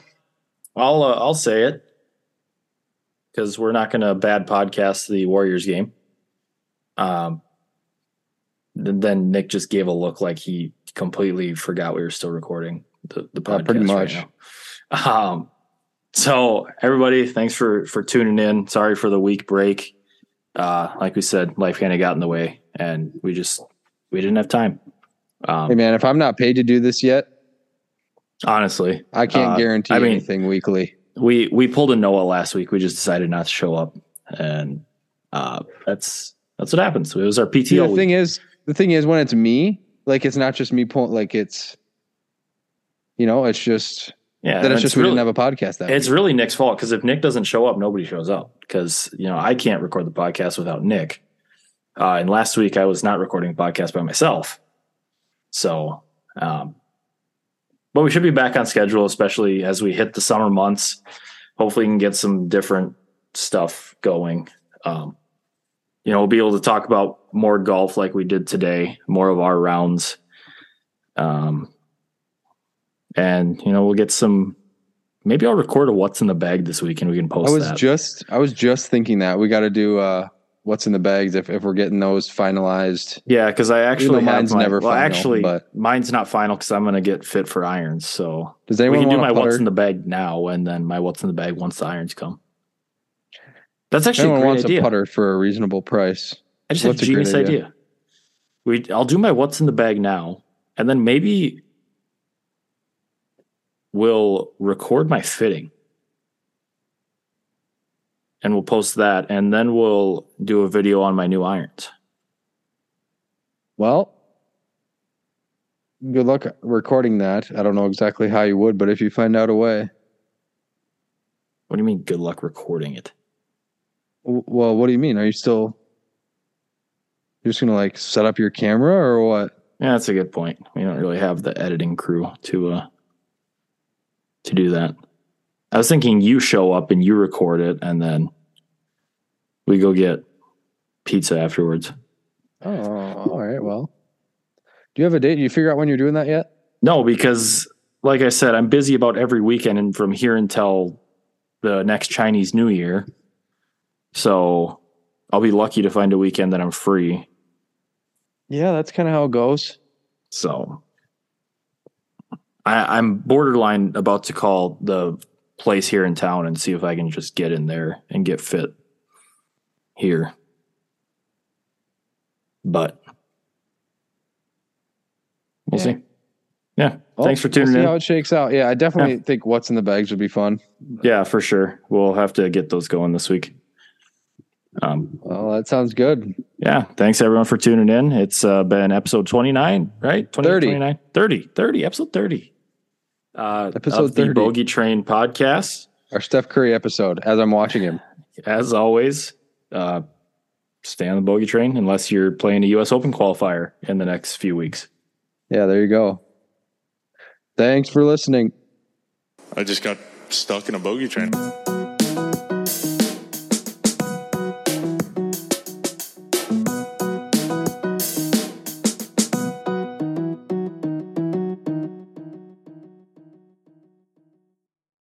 I'll uh, I'll say it because we're not going to bad podcast the Warriors game. Um, th- then Nick just gave a look like he completely forgot we were still recording the, the Uh, podcast. pretty right much. now. Um, so everybody, thanks for for tuning in. Sorry for the week break. Uh, like we said, life kind of got in the way, and we just we didn't have time. Um, Hey man, if I'm not paid to do this yet, honestly, I can't Uh, guarantee I mean- anything weekly. we we pulled a Noah last week. We just decided not to show up, and uh, that's that's what happens. It was our PTO. See, the week. thing is, the thing is, when it's me, like it's not just me pulling. Like it's, you know, it's just yeah, that it's just we really, didn't have a podcast that. It's week. really Nick's fault because if Nick doesn't show up, nobody shows up. Because you know I can't record the podcast without Nick. Uh, and last week I was not recording a podcast by myself. So, um, but we should be back on schedule, especially as we hit the summer months. Hopefully, we can get some different stuff going. Um, you know, we'll be able to talk about more golf like we did today, more of our rounds. Um, and you know, we'll get some Maybe I'll record a what's in the bag this week and we can post I was that. just, I was just thinking that we got to do uh what's in the bags if if we're getting those finalized. yeah, because I actually have mine's my, never well, final, actually, but- mine's not final because I'm going to get fit for irons. So Does we anyone can do my a what's in the bag now, and then my what's in the bag once the irons come. That's actually a anyone great wants idea. a putter for a reasonable price. I just had a What's a genius idea? idea. We I'll do my what's in the bag now, and then maybe we'll record my fitting. And we'll post that, and then we'll do a video on my new irons. Well, good luck recording that. I don't know exactly how you would, but if you find out a way, What do you mean? Good luck recording it. Well, what do you mean? Are you still? You're just gonna like set up your camera or what? Yeah, that's a good point. We don't really have the editing crew to uh to do that. I was thinking you show up and you record it and then we go get pizza afterwards. Oh, all right. Well, do you have a date? Do you figure out when you're doing that yet? No, because like I said, I'm busy about every weekend and from here until the next Chinese New Year. So I'll be lucky to find a weekend that I'm free. Yeah, that's kind of how it goes. So I, I'm borderline about to call the place here in town and see if I can just get in there and get fit here. But we'll Yeah. see. Yeah. Well, Thanks for we'll see in. how it shakes out. Yeah, I definitely think what's in the bags would be fun. Yeah, for sure. We'll have to get those going this week. Um, Well, that sounds good. yeah. Thanks everyone for tuning in. It's uh, been episode 29, right? 20, 30. 29, 30, 30, episode 30. Uh, Episode of the Bogey Train podcast. Our Steph Curry episode as I'm watching him. (laughs) As always, uh, stay on the Bogey Train unless you're playing a U.S. Open qualifier in the next few weeks. Yeah, there you go. Thanks for listening. I just got stuck in a bogey train.